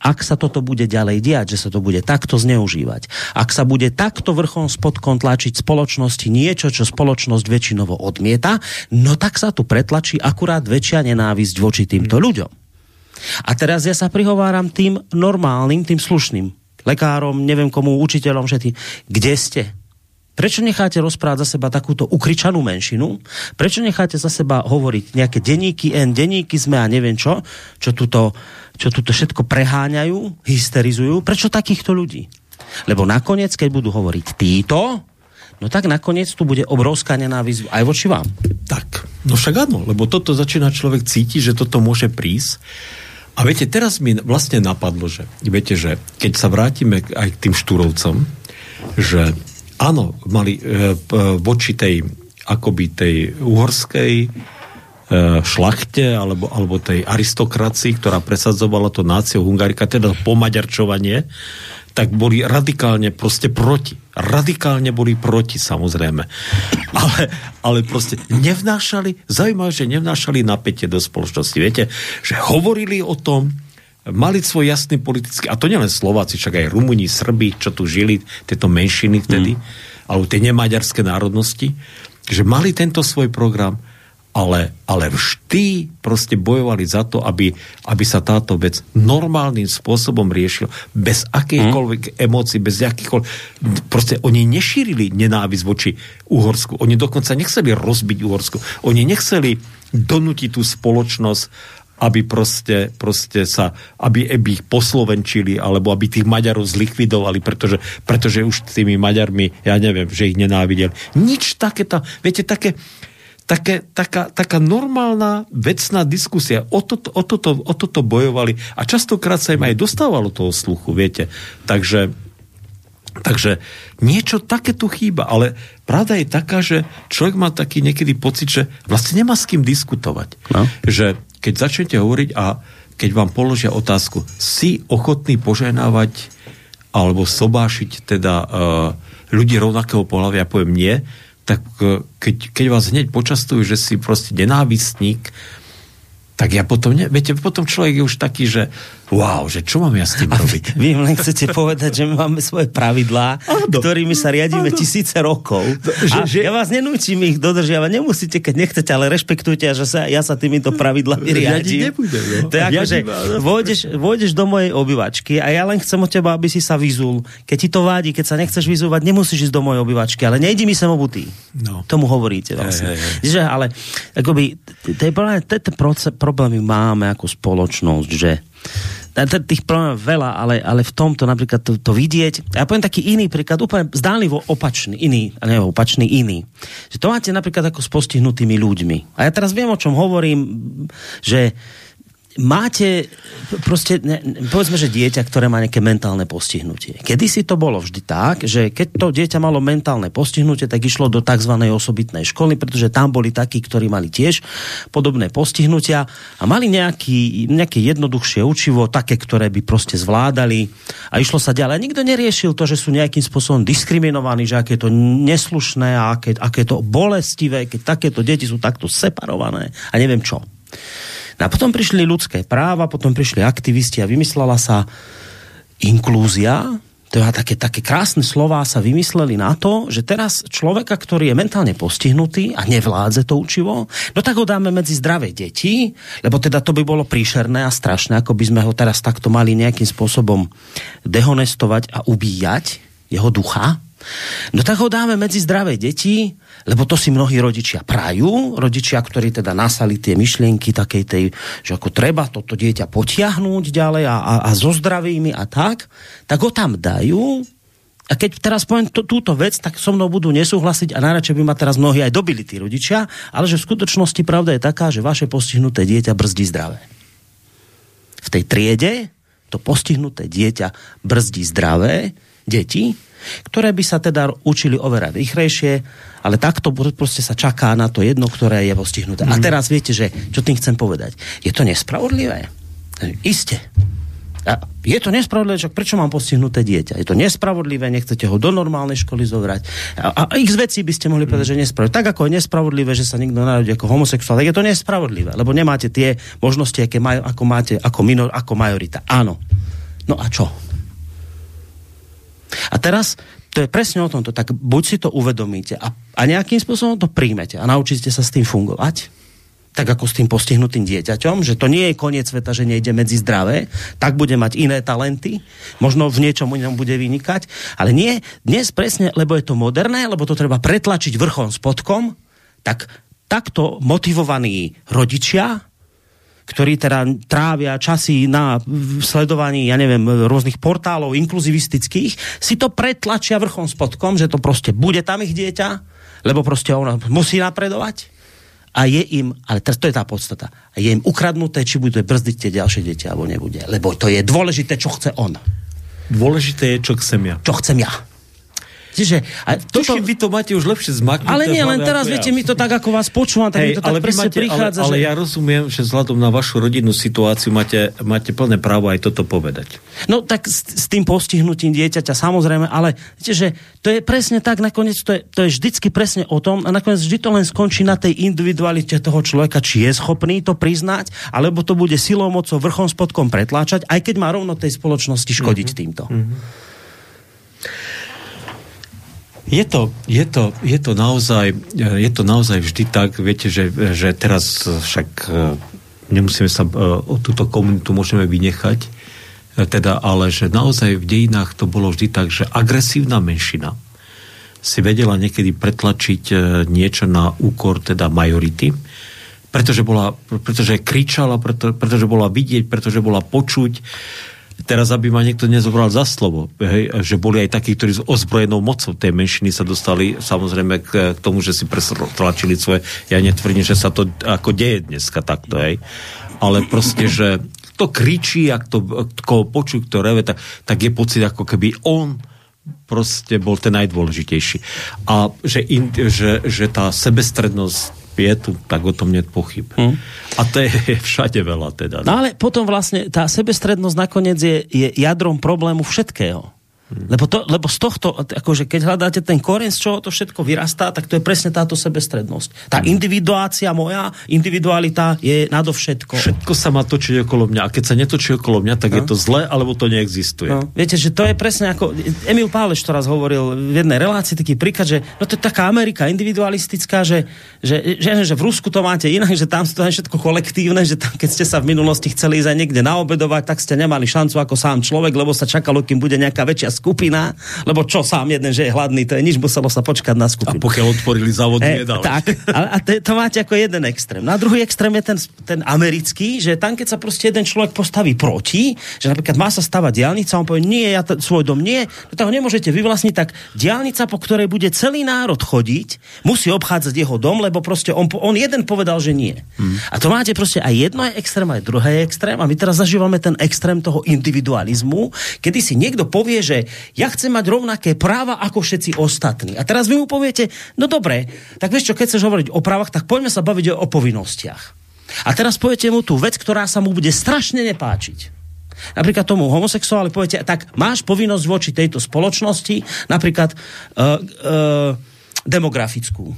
ak sa toto bude ďalej diať, že sa to bude takto zneužívať, ak sa bude takto vrchom spodkom tlačiť spoločnosti niečo, čo spoločnosť väčšinovo odmieta, no tak sa tu pretlačí akurát väčšia nenávisť voči týmto ľuďom. A teraz ja sa prihováram tým normálnym, tým slušným lekárom, neviem komu, učiteľom, všetkým. Kde ste? Prečo necháte rozprávať za seba takúto ukričanú menšinu? Prečo necháte za seba hovoriť nejaké denníky N, denníky sme a neviem čo, čo tuto čo tuto všetko preháňajú, hysterizujú. Prečo takýchto ľudí? Lebo nakoniec, keď budú hovoriť títo, no tak nakoniec tu bude obrovská nenávisť aj voči vám. Tak, no však áno, lebo toto začína človek cítiť, že toto môže prísť. A viete, teraz mi vlastne napadlo, že viete, že keď sa vrátime aj k tým štúrovcom, že áno, mali e, voči tej akoby tej uhorskej šlachte alebo, alebo tej aristokracii, ktorá presadzovala to náciu Hungarika, teda pomaďarčovanie, tak boli radikálne proste proti. Radikálne boli proti, samozrejme. *laughs* Ale, ale proste nevnášali, zaujímavé, že nevnášali napätie do spoločnosti. Viete, že hovorili o tom, mali svoj jasný politický, a to nielen Slováci, však aj Rumuni, Srbi, čo tu žili, tieto menšiny vtedy, mm. alebo tie nemaďarské národnosti, že mali tento svoj program, ale, ale vždy proste bojovali za to, aby, aby sa táto vec normálnym spôsobom riešila, bez akýchkoľvek mm. emócií, bez akýchkoľvek... Proste oni nešírili nenávisť voči Uhorsku. Oni dokonca nechceli rozbiť Uhorsku. Oni nechceli donútiť tú spoločnosť aby proste, proste sa, aby, aby ich poslovenčili, alebo aby tých Maďarov zlikvidovali, pretože, pretože už tými Maďarmi, ja neviem, že ich nenávideli. Nič takéto, viete, také, také, taká, taká normálna vecná diskusia. O toto, o, toto, o toto bojovali a častokrát sa im aj dostávalo toho sluchu, viete. Takže, takže niečo také tu chýba, ale pravda je taká, že človek má taký niekedy pocit, že vlastne nemá s kým diskutovať. No. Že keď začnete hovoriť a keď vám položia otázku, si ochotný poženávať alebo sobášiť teda uh, ľudí rovnakého pohľavia, ja poviem nie, tak e, keď, keď vás hneď počastujú, že si proste nenávistník, tak ja potom, ne, viete, potom človek je už taký, že wow, že čo mám ja s tým robiť? Vy, vy len chcete povedať, že my máme svoje pravidlá, áno, ktorými sa riadíme áno. tisíce rokov. Že, a že... ja vás nenúčim ich dodržiavať, nemusíte, keď nechcete, ale rešpektujte, že sa, ja sa týmito pravidlami riadím. Nebudem, no. To je ako, že vôjdeš, vôjdeš do mojej obývačky a ja len chcem od teba, aby si sa vyzul. Keď ti to vádi, keď sa nechceš vyzúvať, nemusíš ísť do mojej obývačky, ale nejdi mi sem obutý. No. Tomu hovoríte vlastne. Hey, hey, hey. Že, ale akoby, tie problémy máme ako spoločnosť, že tých problémov veľa, ale, ale v tomto napríklad to, to vidieť. Ja poviem taký iný príklad, úplne zdánlivo opačný, iný, ne, opačný iný. Že to máte napríklad ako s postihnutými ľuďmi. A ja teraz viem, o čom hovorím, že máte proste, ne, povedzme, že dieťa, ktoré má nejaké mentálne postihnutie. Kedy si to bolo vždy tak, že keď to dieťa malo mentálne postihnutie, tak išlo do tzv. osobitnej školy, pretože tam boli takí, ktorí mali tiež podobné postihnutia a mali nejaký, nejaké jednoduchšie učivo, také, ktoré by proste zvládali a išlo sa ďalej. Nikto neriešil to, že sú nejakým spôsobom diskriminovaní, že aké je to neslušné a aké, aké je to bolestivé, keď takéto deti sú takto separované a neviem čo. No a potom prišli ľudské práva, potom prišli aktivisti a vymyslela sa inklúzia, to je také, také krásne slová sa vymysleli na to, že teraz človeka, ktorý je mentálne postihnutý a nevládze to učivo, no tak ho dáme medzi zdravé deti, lebo teda to by bolo príšerné a strašné, ako by sme ho teraz takto mali nejakým spôsobom dehonestovať a ubíjať jeho ducha. No tak ho dáme medzi zdravé deti, lebo to si mnohí rodičia prajú, rodičia, ktorí teda nasali tie myšlienky takej tej, že ako treba toto dieťa potiahnúť ďalej a, a, a so zdravými a tak, tak ho tam dajú. A keď teraz poviem to, túto vec, tak so mnou budú nesúhlasiť a najradšej by ma teraz mnohí aj dobili tí rodičia, ale že v skutočnosti pravda je taká, že vaše postihnuté dieťa brzdí zdravé. V tej triede to postihnuté dieťa brzdí zdravé deti, ktoré by sa teda učili oveľa rýchlejšie, ale takto proste sa čaká na to jedno, ktoré je postihnuté. Mm. A teraz viete, že čo tým chcem povedať? Je to nespravodlivé? Isté. A je to nespravodlivé, však prečo mám postihnuté dieťa? Je to nespravodlivé, nechcete ho do normálnej školy zobrať. A, a x vecí by ste mohli povedať, že nespravodlivé. Tak ako je nespravodlivé, že sa niekto narodí ako homosexuál, tak je to nespravodlivé, lebo nemáte tie možnosti, aké maj, ako máte ako, minor, ako majorita. Áno. No a čo? A teraz to je presne o tomto. Tak buď si to uvedomíte a, a nejakým spôsobom to príjmete a naučíte sa s tým fungovať, tak ako s tým postihnutým dieťaťom, že to nie je koniec sveta, že nejde medzi zdravé, tak bude mať iné talenty, možno v niečom inom bude vynikať, ale nie, dnes presne, lebo je to moderné, lebo to treba pretlačiť vrchom spodkom, tak takto motivovaní rodičia ktorí teda trávia časy na sledovaní, ja neviem, rôznych portálov inkluzivistických, si to pretlačia vrchom spodkom, že to proste bude tam ich dieťa, lebo proste ona musí napredovať a je im, ale teraz to je tá podstata, je im ukradnuté, či bude brzdiť tie ďalšie deti, alebo nebude. Lebo to je dôležité, čo chce on. Dôležité je, čo chcem ja. Čo chcem ja. Čiže, a toto... vy to máte už lepšie zmaknuté. Ale nie, len teraz, viete, ja. mi to tak, ako vás počúvam, tak Hej, mi to tak presne máte, prichádza. Ale, ale že... ja rozumiem, že vzhľadom na vašu rodinnú situáciu máte, máte plné právo aj toto povedať. No tak s, s tým postihnutím dieťaťa, samozrejme, ale viete, že to je presne tak, nakoniec to je, to je vždycky presne o tom a nakoniec vždy to len skončí na tej individualite toho človeka, či je schopný to priznať, alebo to bude silou, mocou, vrchom, spodkom pretláčať, aj keď má rovno tej spoločnosti škodiť mm-hmm. týmto. Mm-hmm. Je to, je, to, je, to naozaj, je to naozaj vždy tak, viete, že, že teraz však e, nemusíme sa e, o túto komunitu môžeme vynechať, e, teda, ale že naozaj v dejinách to bolo vždy tak, že agresívna menšina si vedela niekedy pretlačiť niečo na úkor teda majority, pretože, bola, pretože kričala, preto, pretože bola vidieť, pretože bola počuť, teraz, aby ma niekto nezobral za slovo, hej, že boli aj takí, ktorí s ozbrojenou mocou tej menšiny sa dostali samozrejme k, k tomu, že si pretlačili svoje, ja netvrdím, že sa to ako deje dneska takto, hej, ale proste, že to kričí, ak to koho počujú, kto reve, tak, tak je pocit, ako keby on proste bol ten najdôležitejší. A že, in, že, že tá sebestrednosť tu, tak o tom nie pochyb. Hmm. A to je všade veľa teda. No ale potom vlastne tá sebestrednosť nakoniec je, je jadrom problému všetkého. Lebo, to, lebo z tohto, akože keď hľadáte ten koren, z čoho to všetko vyrastá, tak to je presne táto sebestrednosť. Tá individuácia moja, individualita je nadovšetko. Všetko sa má točiť okolo mňa. A keď sa netočí okolo mňa, tak no. je to zle, alebo to neexistuje. No. Viete, že to je presne ako... Emil Páleš to raz hovoril v jednej relácii, taký príklad, že no to je taká Amerika individualistická, že, že, že, že v Rusku to máte inak, že tam to je všetko kolektívne, že tam, keď ste sa v minulosti chceli ísť aj niekde naobedovať, tak ste nemali šancu ako sám človek, lebo sa čakalo, kým bude nejaká väčšia skupina, lebo čo sám jeden, že je hladný, to je nič, muselo sa počkať na skupinu. A pokiaľ otvorili závod, e, nedali. Tak, a, a to, to máte ako jeden extrém. Na druhý extrém je ten, ten americký, že tam, keď sa proste jeden človek postaví proti, že napríklad má sa stavať diálnica, on povie, nie, ja t- svoj dom nie, no tak ho nemôžete vyvlastniť, tak diálnica, po ktorej bude celý národ chodiť, musí obchádzať jeho dom, lebo proste on, on jeden povedal, že nie. Hmm. A to máte proste aj jedno je extrém, aj druhé je extrém a my teraz zažívame ten extrém toho individualizmu, kedy si niekto povie, že ja chcem mať rovnaké práva ako všetci ostatní. A teraz vy mu poviete, no dobre, tak vieš čo, keď chceš hovoriť o právach, tak poďme sa baviť o povinnostiach. A teraz poviete mu tú vec, ktorá sa mu bude strašne nepáčiť. Napríklad tomu homosexuáli poviete, tak máš povinnosť voči tejto spoločnosti, napríklad uh, uh, demografickú.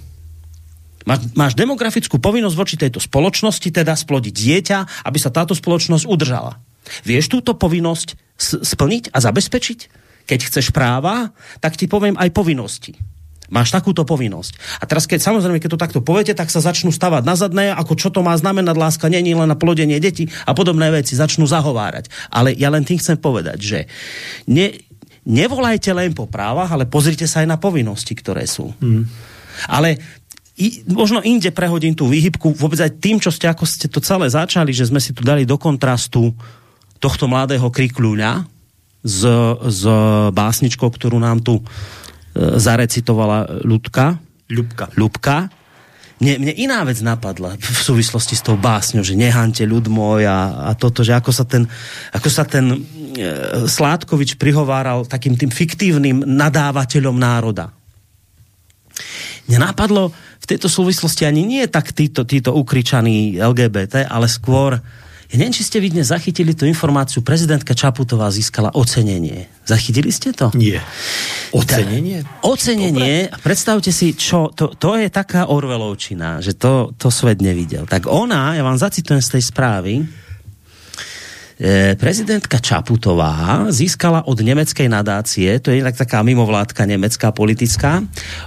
Máš, máš demografickú povinnosť voči tejto spoločnosti, teda splodiť dieťa, aby sa táto spoločnosť udržala. Vieš túto povinnosť splniť a zabezpečiť? Keď chceš práva, tak ti poviem aj povinnosti. Máš takúto povinnosť. A teraz, keď samozrejme, keď to takto poviete, tak sa začnú stavať na zadné, ako čo to má znamenať láska, nie len na plodenie detí a podobné veci, začnú zahovárať. Ale ja len tým chcem povedať, že ne, nevolajte len po právach, ale pozrite sa aj na povinnosti, ktoré sú. Mm. Ale i, možno inde prehodím tú výhybku vôbec aj tým, čo ste, ako ste to celé začali, že sme si tu dali do kontrastu tohto mladého krikľúňa s, s básničkou, ktorú nám tu E, zarecitovala Ľudka. Ľubka. Ľubka. Mne, mne iná vec napadla v súvislosti s tou básňou, že nehante ľud môj a, a toto, že ako sa ten, ako sa ten e, Sládkovič prihováral takým tým fiktívnym nadávateľom národa. Mne napadlo v tejto súvislosti ani nie tak títo, títo ukričaní LGBT, ale skôr ja neviem, či ste vy dnes zachytili tú informáciu, prezidentka Čaputová získala ocenenie. Zachytili ste to? Nie. Ocenenie? Ta, ocenenie, Dobre. predstavte si, čo, to, to je taká Orvelovčina, že to, to svet nevidel. Tak ona, ja vám zacitujem z tej správy, e, prezidentka Čaputová získala od nemeckej nadácie, to je tak taká mimovládka nemecká politická,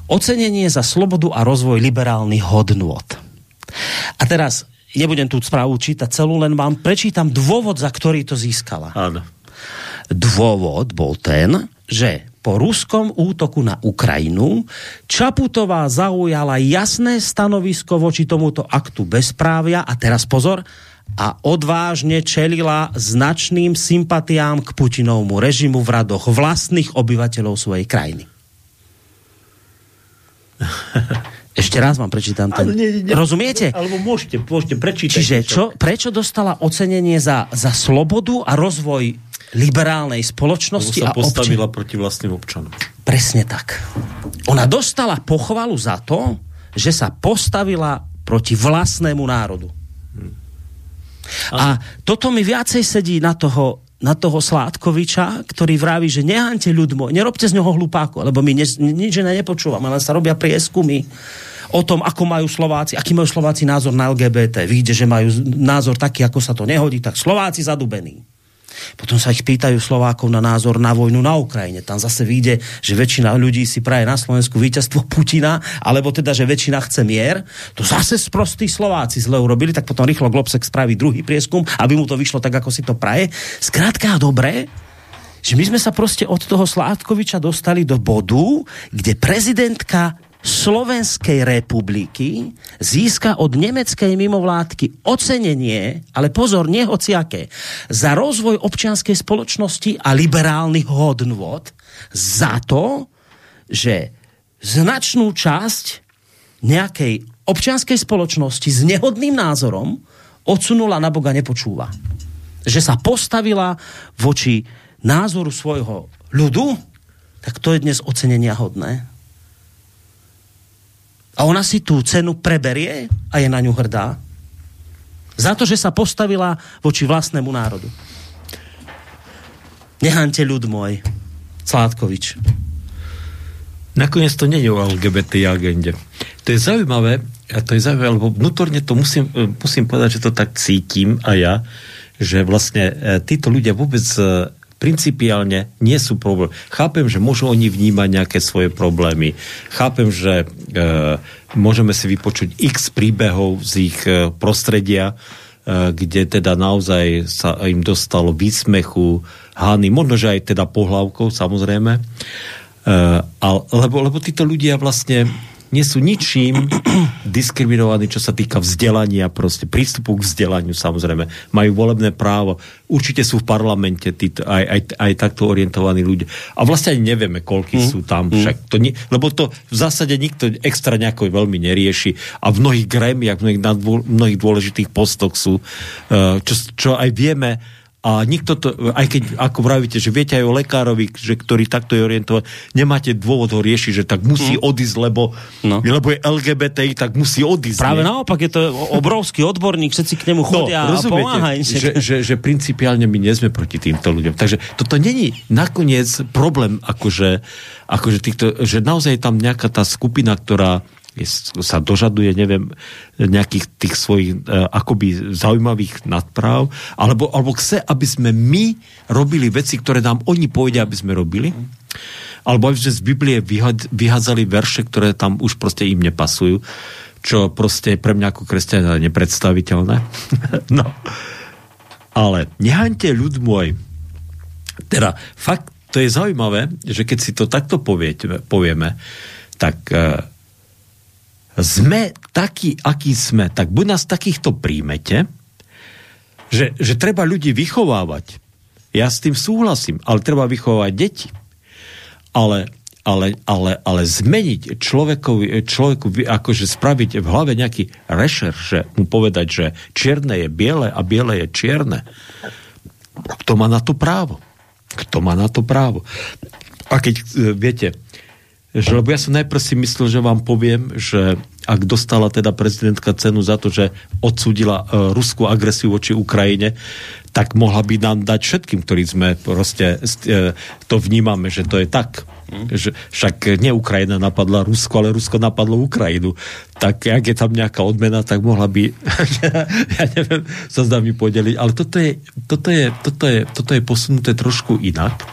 ocenenie za slobodu a rozvoj liberálnych hodnôt. A teraz nebudem tú správu čítať celú, len vám prečítam dôvod, za ktorý to získala. Áno. Dôvod bol ten, že po ruskom útoku na Ukrajinu Čaputová zaujala jasné stanovisko voči tomuto aktu bezprávia a teraz pozor, a odvážne čelila značným sympatiám k Putinovmu režimu v radoch vlastných obyvateľov svojej krajiny. *laughs* Ešte raz vám prečítam ten. nie, nie, Rozumiete? Alebo môžete, môžete prečítať. Čiže čo, prečo dostala ocenenie za, za slobodu a rozvoj liberálnej spoločnosti Lebo sa a postavila občan... proti vlastným občanom. Presne tak. Ona dostala pochvalu za to, že sa postavila proti vlastnému národu. Hmm. A toto mi viacej sedí na toho, na toho Sládkoviča, ktorý vraví, že nehante ľud môj, nerobte z neho hlupáku, lebo my nič, nič nepočúvame, len sa robia prieskumy o tom, ako majú Slováci, aký majú Slováci názor na LGBT. Vidíte, že majú názor taký, ako sa to nehodí, tak Slováci zadubení. Potom sa ich pýtajú Slovákov na názor na vojnu na Ukrajine. Tam zase vyjde, že väčšina ľudí si praje na Slovensku víťazstvo *laughs* Putina, alebo teda, že väčšina chce mier. To zase sprostí Slováci zle urobili, tak potom rýchlo Globsek spraví druhý prieskum, aby mu to vyšlo tak, ako si to praje. Skrátka dobre, že my sme sa proste od toho Sládkoviča dostali do bodu, kde prezidentka Slovenskej republiky získa od nemeckej mimovládky ocenenie, ale pozor, nehociaké, za rozvoj občianskej spoločnosti a liberálnych hodnôt za to, že značnú časť nejakej občianskej spoločnosti s nehodným názorom odsunula na Boga nepočúva. Že sa postavila voči názoru svojho ľudu, tak to je dnes ocenenia hodné. A ona si tú cenu preberie a je na ňu hrdá. Za to, že sa postavila voči vlastnému národu. Nehante ľud môj. Sládkovič. Nakoniec to nie je o LGBT agende. To je zaujímavé, a to je zaujímavé, lebo vnútorne to musím, musím povedať, že to tak cítim a ja, že vlastne e, títo ľudia vôbec e, principiálne nie sú problém. Chápem, že môžu oni vnímať nejaké svoje problémy. Chápem, že e, môžeme si vypočuť x príbehov z ich e, prostredia, e, kde teda naozaj sa im dostalo výsmechu, hány, možno, že aj teda pohľavkou, samozrejme. E, ale, lebo, lebo títo ľudia vlastne nie sú ničím *clears throat* diskriminovaní, čo sa týka vzdelania, proste prístupu k vzdelaniu samozrejme. Majú volebné právo. Určite sú v parlamente títo, aj, aj, aj takto orientovaní ľudia. A vlastne ani nevieme, koľky mm. sú tam. Mm. Však to nie, lebo to v zásade nikto extra nejako veľmi nerieši. A v mnohých grémiach, v mnohých, na mnohých dôležitých postoch sú, eh, čo, čo aj vieme, a nikto to, aj keď, ako vravíte, že viete aj o lekárovi, že, ktorý takto je orientovaný, nemáte dôvod ho riešiť, že tak musí mm. odísť, lebo, no. lebo je LGBTI, tak musí odísť. Práve nie? naopak, je to obrovský odborník, všetci k nemu no, chodia no, a pomáhajú. Že, že, že principiálne my nie sme proti týmto ľuďom. Takže toto není nakoniec problém, akože, akože týchto, že naozaj je tam nejaká tá skupina, ktorá sa dožaduje, neviem, nejakých tých svojich e, akoby zaujímavých nadpráv, alebo, alebo chce, aby sme my robili veci, ktoré nám oni povedia, aby sme robili, alebo aby sme z Biblie vyhádzali verše, ktoré tam už proste im nepasujú, čo proste je pre mňa ako kresťana nepredstaviteľné. *laughs* no. Ale nehaňte ľud môj. Teda, fakt, to je zaujímavé, že keď si to takto poviete, povieme, tak uh, sme takí, akí sme, tak buď nás takýchto príjmete, že, že treba ľudí vychovávať. Ja s tým súhlasím, ale treba vychovávať deti. Ale, ale, ale, ale zmeniť človekovi, človeku, akože spraviť v hlave nejaký rešer, že mu povedať, že čierne je biele a biele je čierne. Kto má na to právo? Kto má na to právo? A keď, e, viete, že, lebo ja som najprv si myslel, že vám poviem, že ak dostala teda prezidentka cenu za to, že odsúdila uh, ruskú agresiu voči Ukrajine, tak mohla by nám dať všetkým, ktorí sme proste uh, to vnímame, že to je tak. Mm. Že, však nie Ukrajina napadla Rusko, ale Rusko napadlo Ukrajinu. Tak ak je tam nejaká odmena, tak mohla by, *laughs* ja neviem, sa s nami podeliť. Ale toto je, toto je, toto je, toto je posunuté trošku inak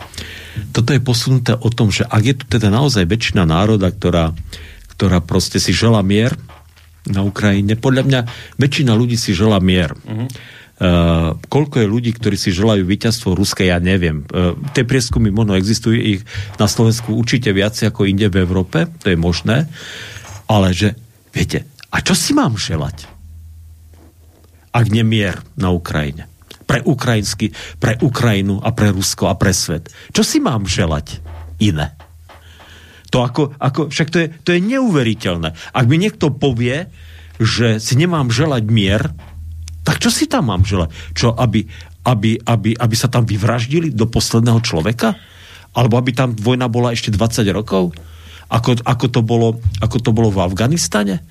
toto je posunuté o tom, že ak je tu teda naozaj väčšina národa, ktorá, ktorá proste si žela mier na Ukrajine, podľa mňa väčšina ľudí si žela mier. Uh-huh. Uh, koľko je ľudí, ktorí si želajú víťazstvo ruské, ja neviem. Uh, tie prieskumy možno existujú ich na Slovensku určite viac ako inde v Európe, to je možné, ale že, viete, a čo si mám želať? Ak nemier na Ukrajine pre, ukrajinsky, pre Ukrajinu a pre Rusko a pre svet. Čo si mám želať iné? To ako, ako, však to je, to je neuveriteľné. Ak mi niekto povie, že si nemám želať mier, tak čo si tam mám želať? Čo, aby, aby, aby, aby sa tam vyvraždili do posledného človeka? Alebo aby tam vojna bola ešte 20 rokov? Ako, ako, to, bolo, ako to bolo v Afganistane?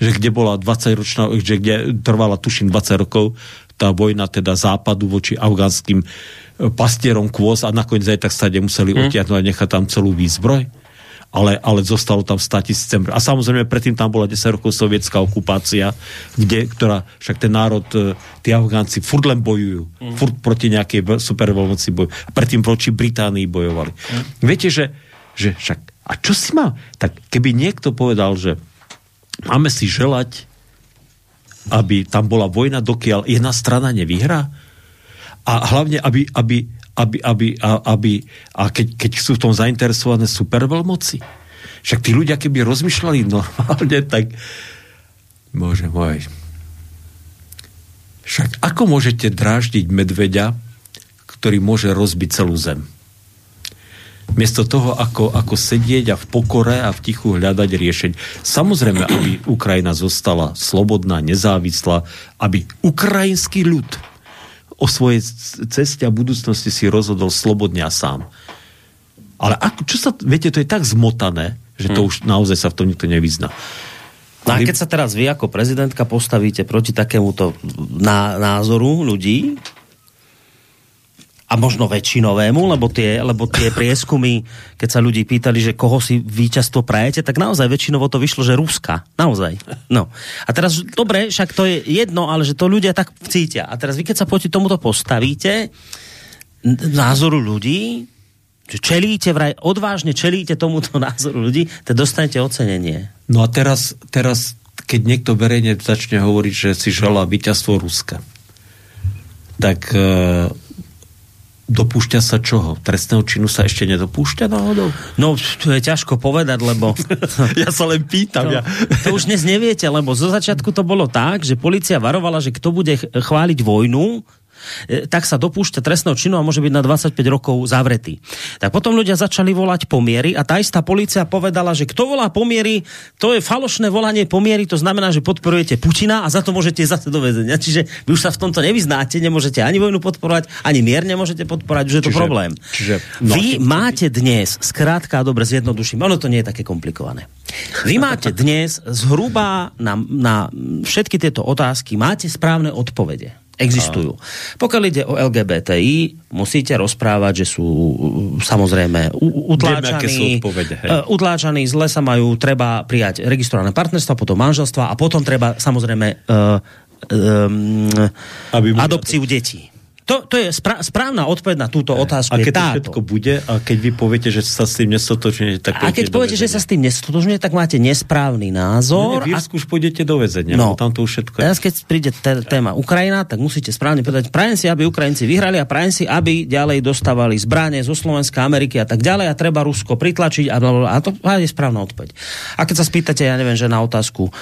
Že kde bola 20 ročná, že kde trvala tuším 20 rokov tá vojna teda západu voči afgánskym e, pastierom kôz a nakoniec aj tak stade museli hmm. odtiahnuť a nechať tam celú výzbroj. Ale, ale zostalo tam 100 tisíc A samozrejme predtým tam bola 10 rokov sovietská okupácia, kde, ktorá, však ten národ, e, tí Afgánci furt len bojujú. Mm. Furt proti nejakej superveľmoci bojujú. A predtým proti Británii bojovali. Mm. Viete, že, že však, a čo si má? Tak keby niekto povedal, že máme si želať aby tam bola vojna, dokiaľ jedna strana nevyhrá. A hlavne, aby, aby, aby, aby, aby a keď, keď sú v tom zainteresované superveľmoci. Však tí ľudia, keby rozmýšľali normálne, tak môže môj. Však ako môžete dráždiť medveďa, ktorý môže rozbiť celú zem? Miesto toho, ako, ako sedieť a v pokore a v tichu hľadať riešenie. Samozrejme, aby Ukrajina zostala slobodná, nezávislá, aby ukrajinský ľud o svojej ceste a budúcnosti si rozhodol slobodne a sám. Ale ako, čo sa, viete, to je tak zmotané, že to hmm. už naozaj sa v tom nikto nevyzná. No a keď sa teraz vy ako prezidentka postavíte proti takémuto názoru ľudí, a možno väčšinovému, lebo tie, lebo tie prieskumy, keď sa ľudí pýtali, že koho si víťazstvo prajete, tak naozaj väčšinovo to vyšlo, že Ruska. Naozaj. No. A teraz, dobre, však to je jedno, ale že to ľudia tak cítia. A teraz vy, keď sa proti tomuto postavíte, názoru ľudí, že čelíte, vraj, odvážne čelíte tomuto *laughs* názoru ľudí, tak dostanete ocenenie. No a teraz, teraz keď niekto verejne začne hovoriť, že si želá víťazstvo Ruska, tak e, dopúšťa sa čoho? Trestného činu sa ešte nedopúšťa náhodou? No, to je ťažko povedať, lebo... *laughs* ja sa len pýtam. No, ja. to už dnes neviete, lebo zo začiatku to bolo tak, že policia varovala, že kto bude chváliť vojnu, tak sa dopúšťa trestného činu a môže byť na 25 rokov zavretý. Tak potom ľudia začali volať pomiery a tá istá policia povedala, že kto volá pomiery, to je falošné volanie pomiery, to znamená, že podporujete Putina a za to môžete zase do väzenia. Čiže vy už sa v tomto nevyznáte, nemôžete ani vojnu podporovať, ani mier nemôžete podporovať, už je to čiže, problém. Čiže, no, vy máte dnes, skrátka, dobre zjednoduším, ono to nie je také komplikované. Vy máte *laughs* dnes zhruba na, na všetky tieto otázky, máte správne odpovede Existujú. Pokiaľ ide o LGBTI, musíte rozprávať, že sú uh, samozrejme u- Vieme, aké sú utláčaní, odpovede, hej. uh, utláčaní, zle sa majú, treba prijať registrované partnerstva, potom manželstva a potom treba samozrejme uh, um, Aby adopciu detí. To, to je sprá- správna odpoveď na túto otázku. A keď to všetko bude, a keď vy poviete, že sa s tým nestotočnete, tak A keď poviete, že sa s tým nestotožňuje, tak máte nesprávny No, názor. nie, v Írsku už pôjdete do väzenia, No. no. tam to už všetko je. Teraz keď príde té- téma Ukrajina, tak musíte správne povedať, prajem si, aby Ukrajinci vyhrali a prajem si, aby ďalej dostávali zbranie zo Slovenska, Ameriky a tak ďalej a treba Rusko pritlačiť a, blablabla. a to a je správna odpoveď. A keď sa spýtate, ja neviem, že na otázku uh,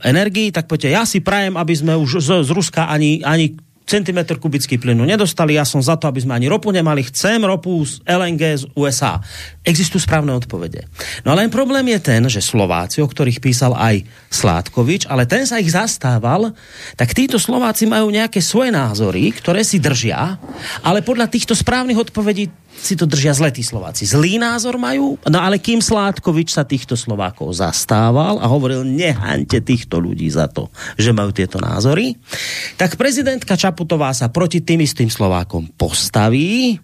energii, tak poďte, ja si prajem, aby sme už z, z Ruska ani, ani centimetr kubický plynu nedostali, ja som za to, aby sme ani ropu nemali, chcem ropu z LNG z USA. Existujú správne odpovede. No ale problém je ten, že Slováci, o ktorých písal aj Sládkovič, ale ten sa ich zastával, tak títo Slováci majú nejaké svoje názory, ktoré si držia, ale podľa týchto správnych odpovedí si to držia zle tí Slováci. Zlý názor majú, no ale kým Sládkovič sa týchto Slovákov zastával a hovoril, nehaňte týchto ľudí za to, že majú tieto názory, tak prezidentka Čaputová sa proti tým istým Slovákom postaví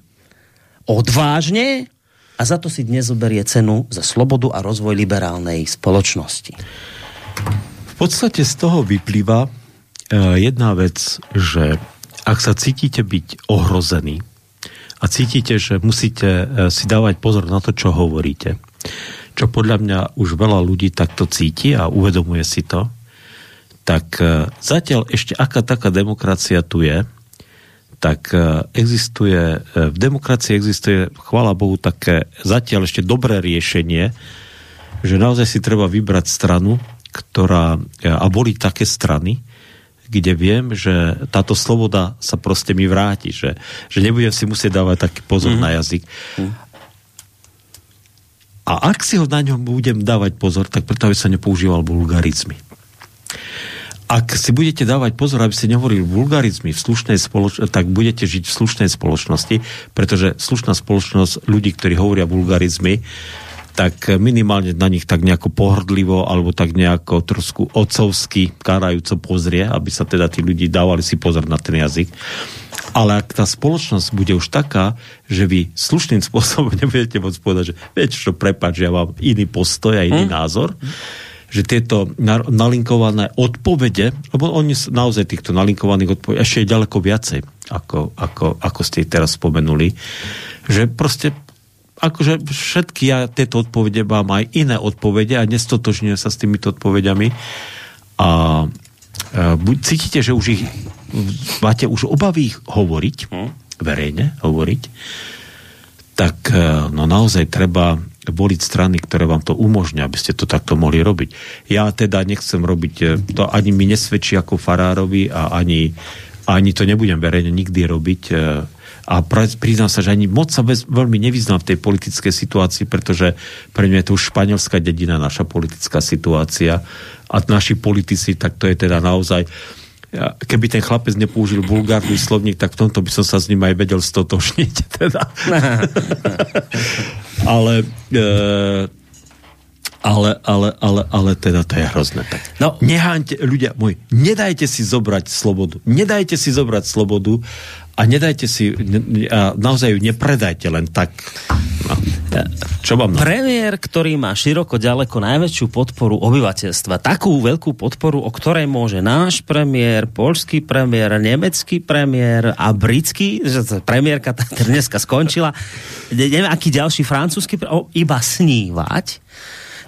odvážne a za to si dnes zoberie cenu za slobodu a rozvoj liberálnej spoločnosti. V podstate z toho vyplýva e, jedna vec, že ak sa cítite byť ohrozený a cítite, že musíte e, si dávať pozor na to, čo hovoríte, čo podľa mňa už veľa ľudí takto cíti a uvedomuje si to, tak e, zatiaľ ešte aká taká demokracia tu je, tak e, existuje, v demokracii existuje, chvála Bohu, také zatiaľ ešte dobré riešenie, že naozaj si treba vybrať stranu, ktorá, a boli také strany, kde viem, že táto sloboda sa proste mi vráti, že, že nebudem si musieť dávať taký pozor mm-hmm. na jazyk. A ak si ho na ňom budem dávať pozor, tak preto, aby sa nepoužíval vulgarizmy. Ak si budete dávať pozor, aby ste nehovorili vulgarizmy v slušnej spoločnosti, tak budete žiť v slušnej spoločnosti, pretože slušná spoločnosť ľudí, ktorí hovoria vulgarizmy, tak minimálne na nich tak nejako pohrdlivo alebo tak nejako trošku otcovsky kárajúco pozrie, aby sa teda tí ľudí dávali si pozor na ten jazyk. Ale ak tá spoločnosť bude už taká, že vy slušným *laughs* spôsobom nebudete môcť povedať, že viete čo, prepáč, ja mám iný postoj a iný hmm. názor, že tieto na- nalinkované odpovede, lebo oni naozaj týchto nalinkovaných odpovedí ešte je ďaleko viacej, ako, ako, ako ste teraz spomenuli, že proste akože všetky ja tieto odpovede mám aj iné odpovede a nestotožňujem sa s týmito odpovediami. A e, buď cítite, že už ich máte už obavy hovoriť, verejne hovoriť, tak e, no naozaj treba voliť strany, ktoré vám to umožňa, aby ste to takto mohli robiť. Ja teda nechcem robiť, e, to ani mi nesvedčí ako farárovi a ani, ani to nebudem verejne nikdy robiť a priznám sa, že ani moc sa bez, veľmi nevyznám v tej politickej situácii, pretože pre mňa je to už španielská dedina, naša politická situácia a naši politici, tak to je teda naozaj keby ten chlapec nepoužil vulgárny slovník, tak v tomto by som sa s ním aj vedel stotožniť. *laughs* Teda. *laughs* ale, e, ale, ale, ale, ale teda to je hrozné. Tak. No. Neháňte, ľudia môj, nedajte si zobrať slobodu. Nedajte si zobrať slobodu a nedajte si, a naozaj ju nepredajte len tak. No. Čo na... Premiér, ktorý má široko ďaleko najväčšiu podporu obyvateľstva, takú veľkú podporu, o ktorej môže náš premiér, polský premiér, nemecký premiér a britský, že premiérka dneska skončila, ne- neviem, aký ďalší francúzsky, iba snívať,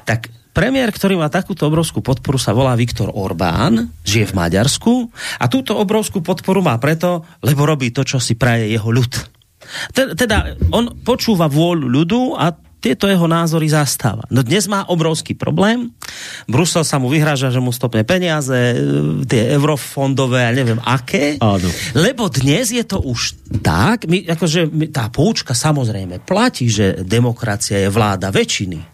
tak premiér, ktorý má takúto obrovskú podporu, sa volá Viktor Orbán, žije v Maďarsku a túto obrovskú podporu má preto, lebo robí to, čo si praje jeho ľud. Te- Teda on počúva vôľu ľudu a tieto jeho názory zastáva. No dnes má obrovský problém. Brusel sa mu vyhráža, že mu stopne peniaze, e, tie eurofondové a neviem aké. Áno. Lebo dnes je to už tak, my, akože my, tá poučka samozrejme platí, že demokracia je vláda väčšiny.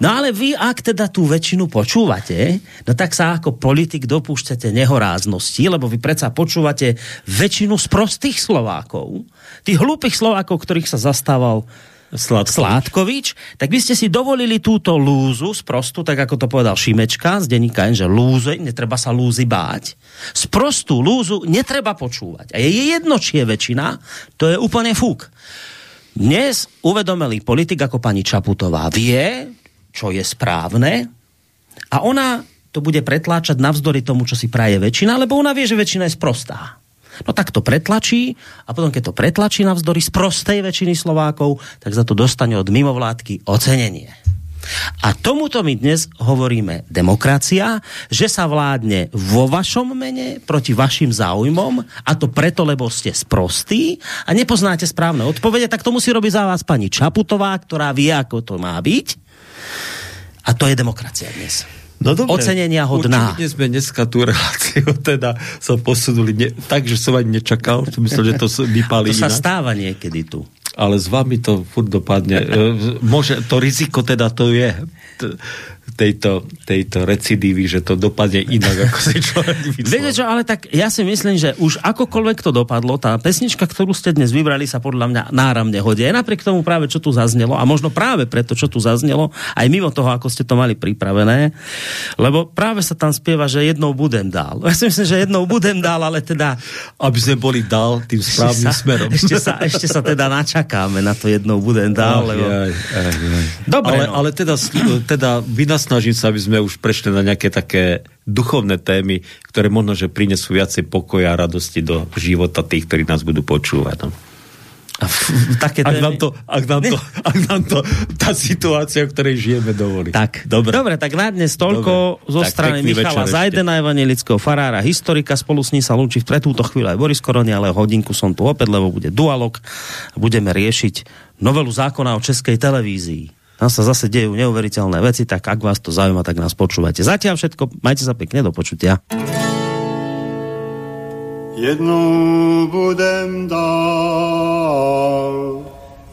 No ale vy, ak teda tú väčšinu počúvate, no tak sa ako politik dopúšťate nehoráznosti, lebo vy predsa počúvate väčšinu z prostých Slovákov, tých hlúpych Slovákov, ktorých sa zastával Sládkovič. Sládkovič, tak vy ste si dovolili túto lúzu sprostu, tak ako to povedal Šimečka z denníka N, že lúze, netreba sa lúzy báť. Sprostú lúzu netreba počúvať. A je jedno, či je väčšina, to je úplne fúk. Dnes uvedomelý politik ako pani Čaputová vie, čo je správne a ona to bude pretláčať navzdory tomu, čo si praje väčšina, lebo ona vie, že väčšina je sprostá. No tak to pretlačí a potom, keď to pretlačí navzdory z prostej väčšiny Slovákov, tak za to dostane od mimovládky ocenenie. A tomuto my dnes hovoríme demokracia, že sa vládne vo vašom mene proti vašim záujmom a to preto, lebo ste sprostí a nepoznáte správne odpovede, tak to musí robiť za vás pani Čaputová, ktorá vie, ako to má byť. A to je demokracia dnes. No dobre, Ocenenia hodná. Určite sme dneska tú reláciu *laughs* teda sa posunuli ne, tak, že som ani nečakal. Myslel, že to vypálí To sa inak. stáva niekedy tu. Ale s vami to furt dopadne. E, Môže, to riziko teda to je tejto, tejto recidívy, že to dopadne inak, ako si človek *laughs* Viete čo, ale tak ja si myslím, že už akokoľvek to dopadlo, tá pesnička, ktorú ste dnes vybrali, sa podľa mňa náramne hodí. Aj napriek tomu práve, čo tu zaznelo, a možno práve preto, čo tu zaznelo, aj mimo toho, ako ste to mali pripravené, lebo práve sa tam spieva, že jednou budem dál. Ja si myslím, že jednou budem dál, ale teda Aby sme boli dál tým správnym sa, smerom. Ešte sa, ešte sa teda načakáme na to jednou budem dál, lebo... Aj, aj, aj. Dobre, ale, no. ale teda, teda vynasnažím sa, aby sme už prešli na nejaké také duchovné témy, ktoré možno, že prinesú viacej pokoja a radosti do života tých, ktorí nás budú počúvať. No. A také Ak, témy- nám to, ak, nám to, ak nám to tá situácia, v ktorej žijeme, dovolí. Tak, dobre. dobre, tak na dnes toľko Dobre. zo Tak strany Michala. Zajdena, evangelického farára, historika, spolu s ním sa lúči pre túto chvíľu aj Boris Koroni, ale hodinku som tu opäť, lebo bude dualog budeme riešiť novelu zákona o českej televízii. Tam sa zase dejú neuveriteľné veci, tak ak vás to zaujíma, tak nás počúvate. Zatiaľ všetko, majte sa pekne, do počutia. Jednou budem dál.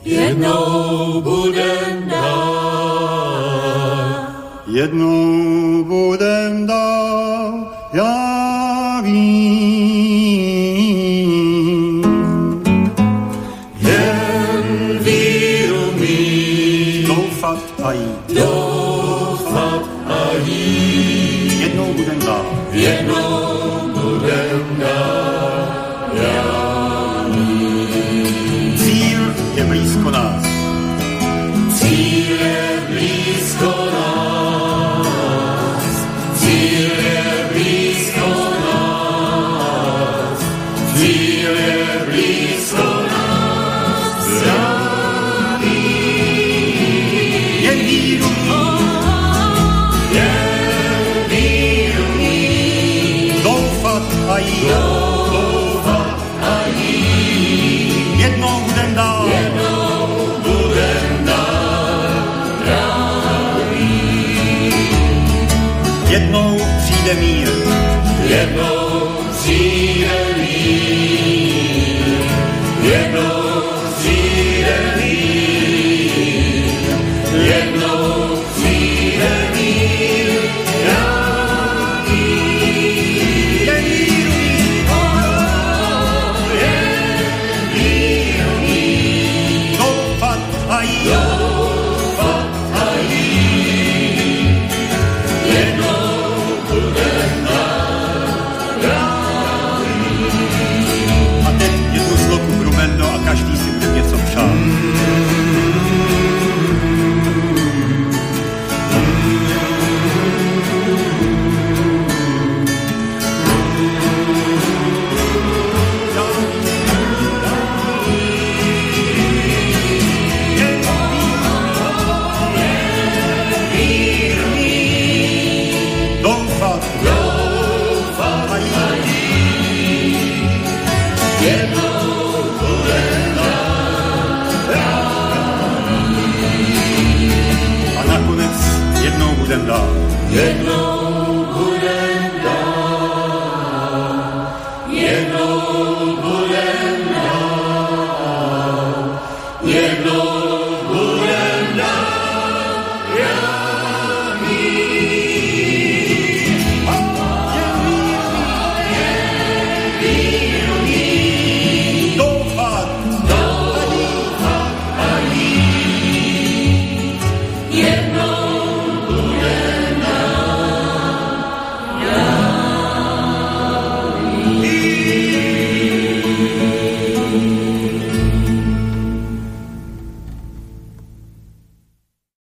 Jednou budem dál, Jednou budem dál. Já Yeah.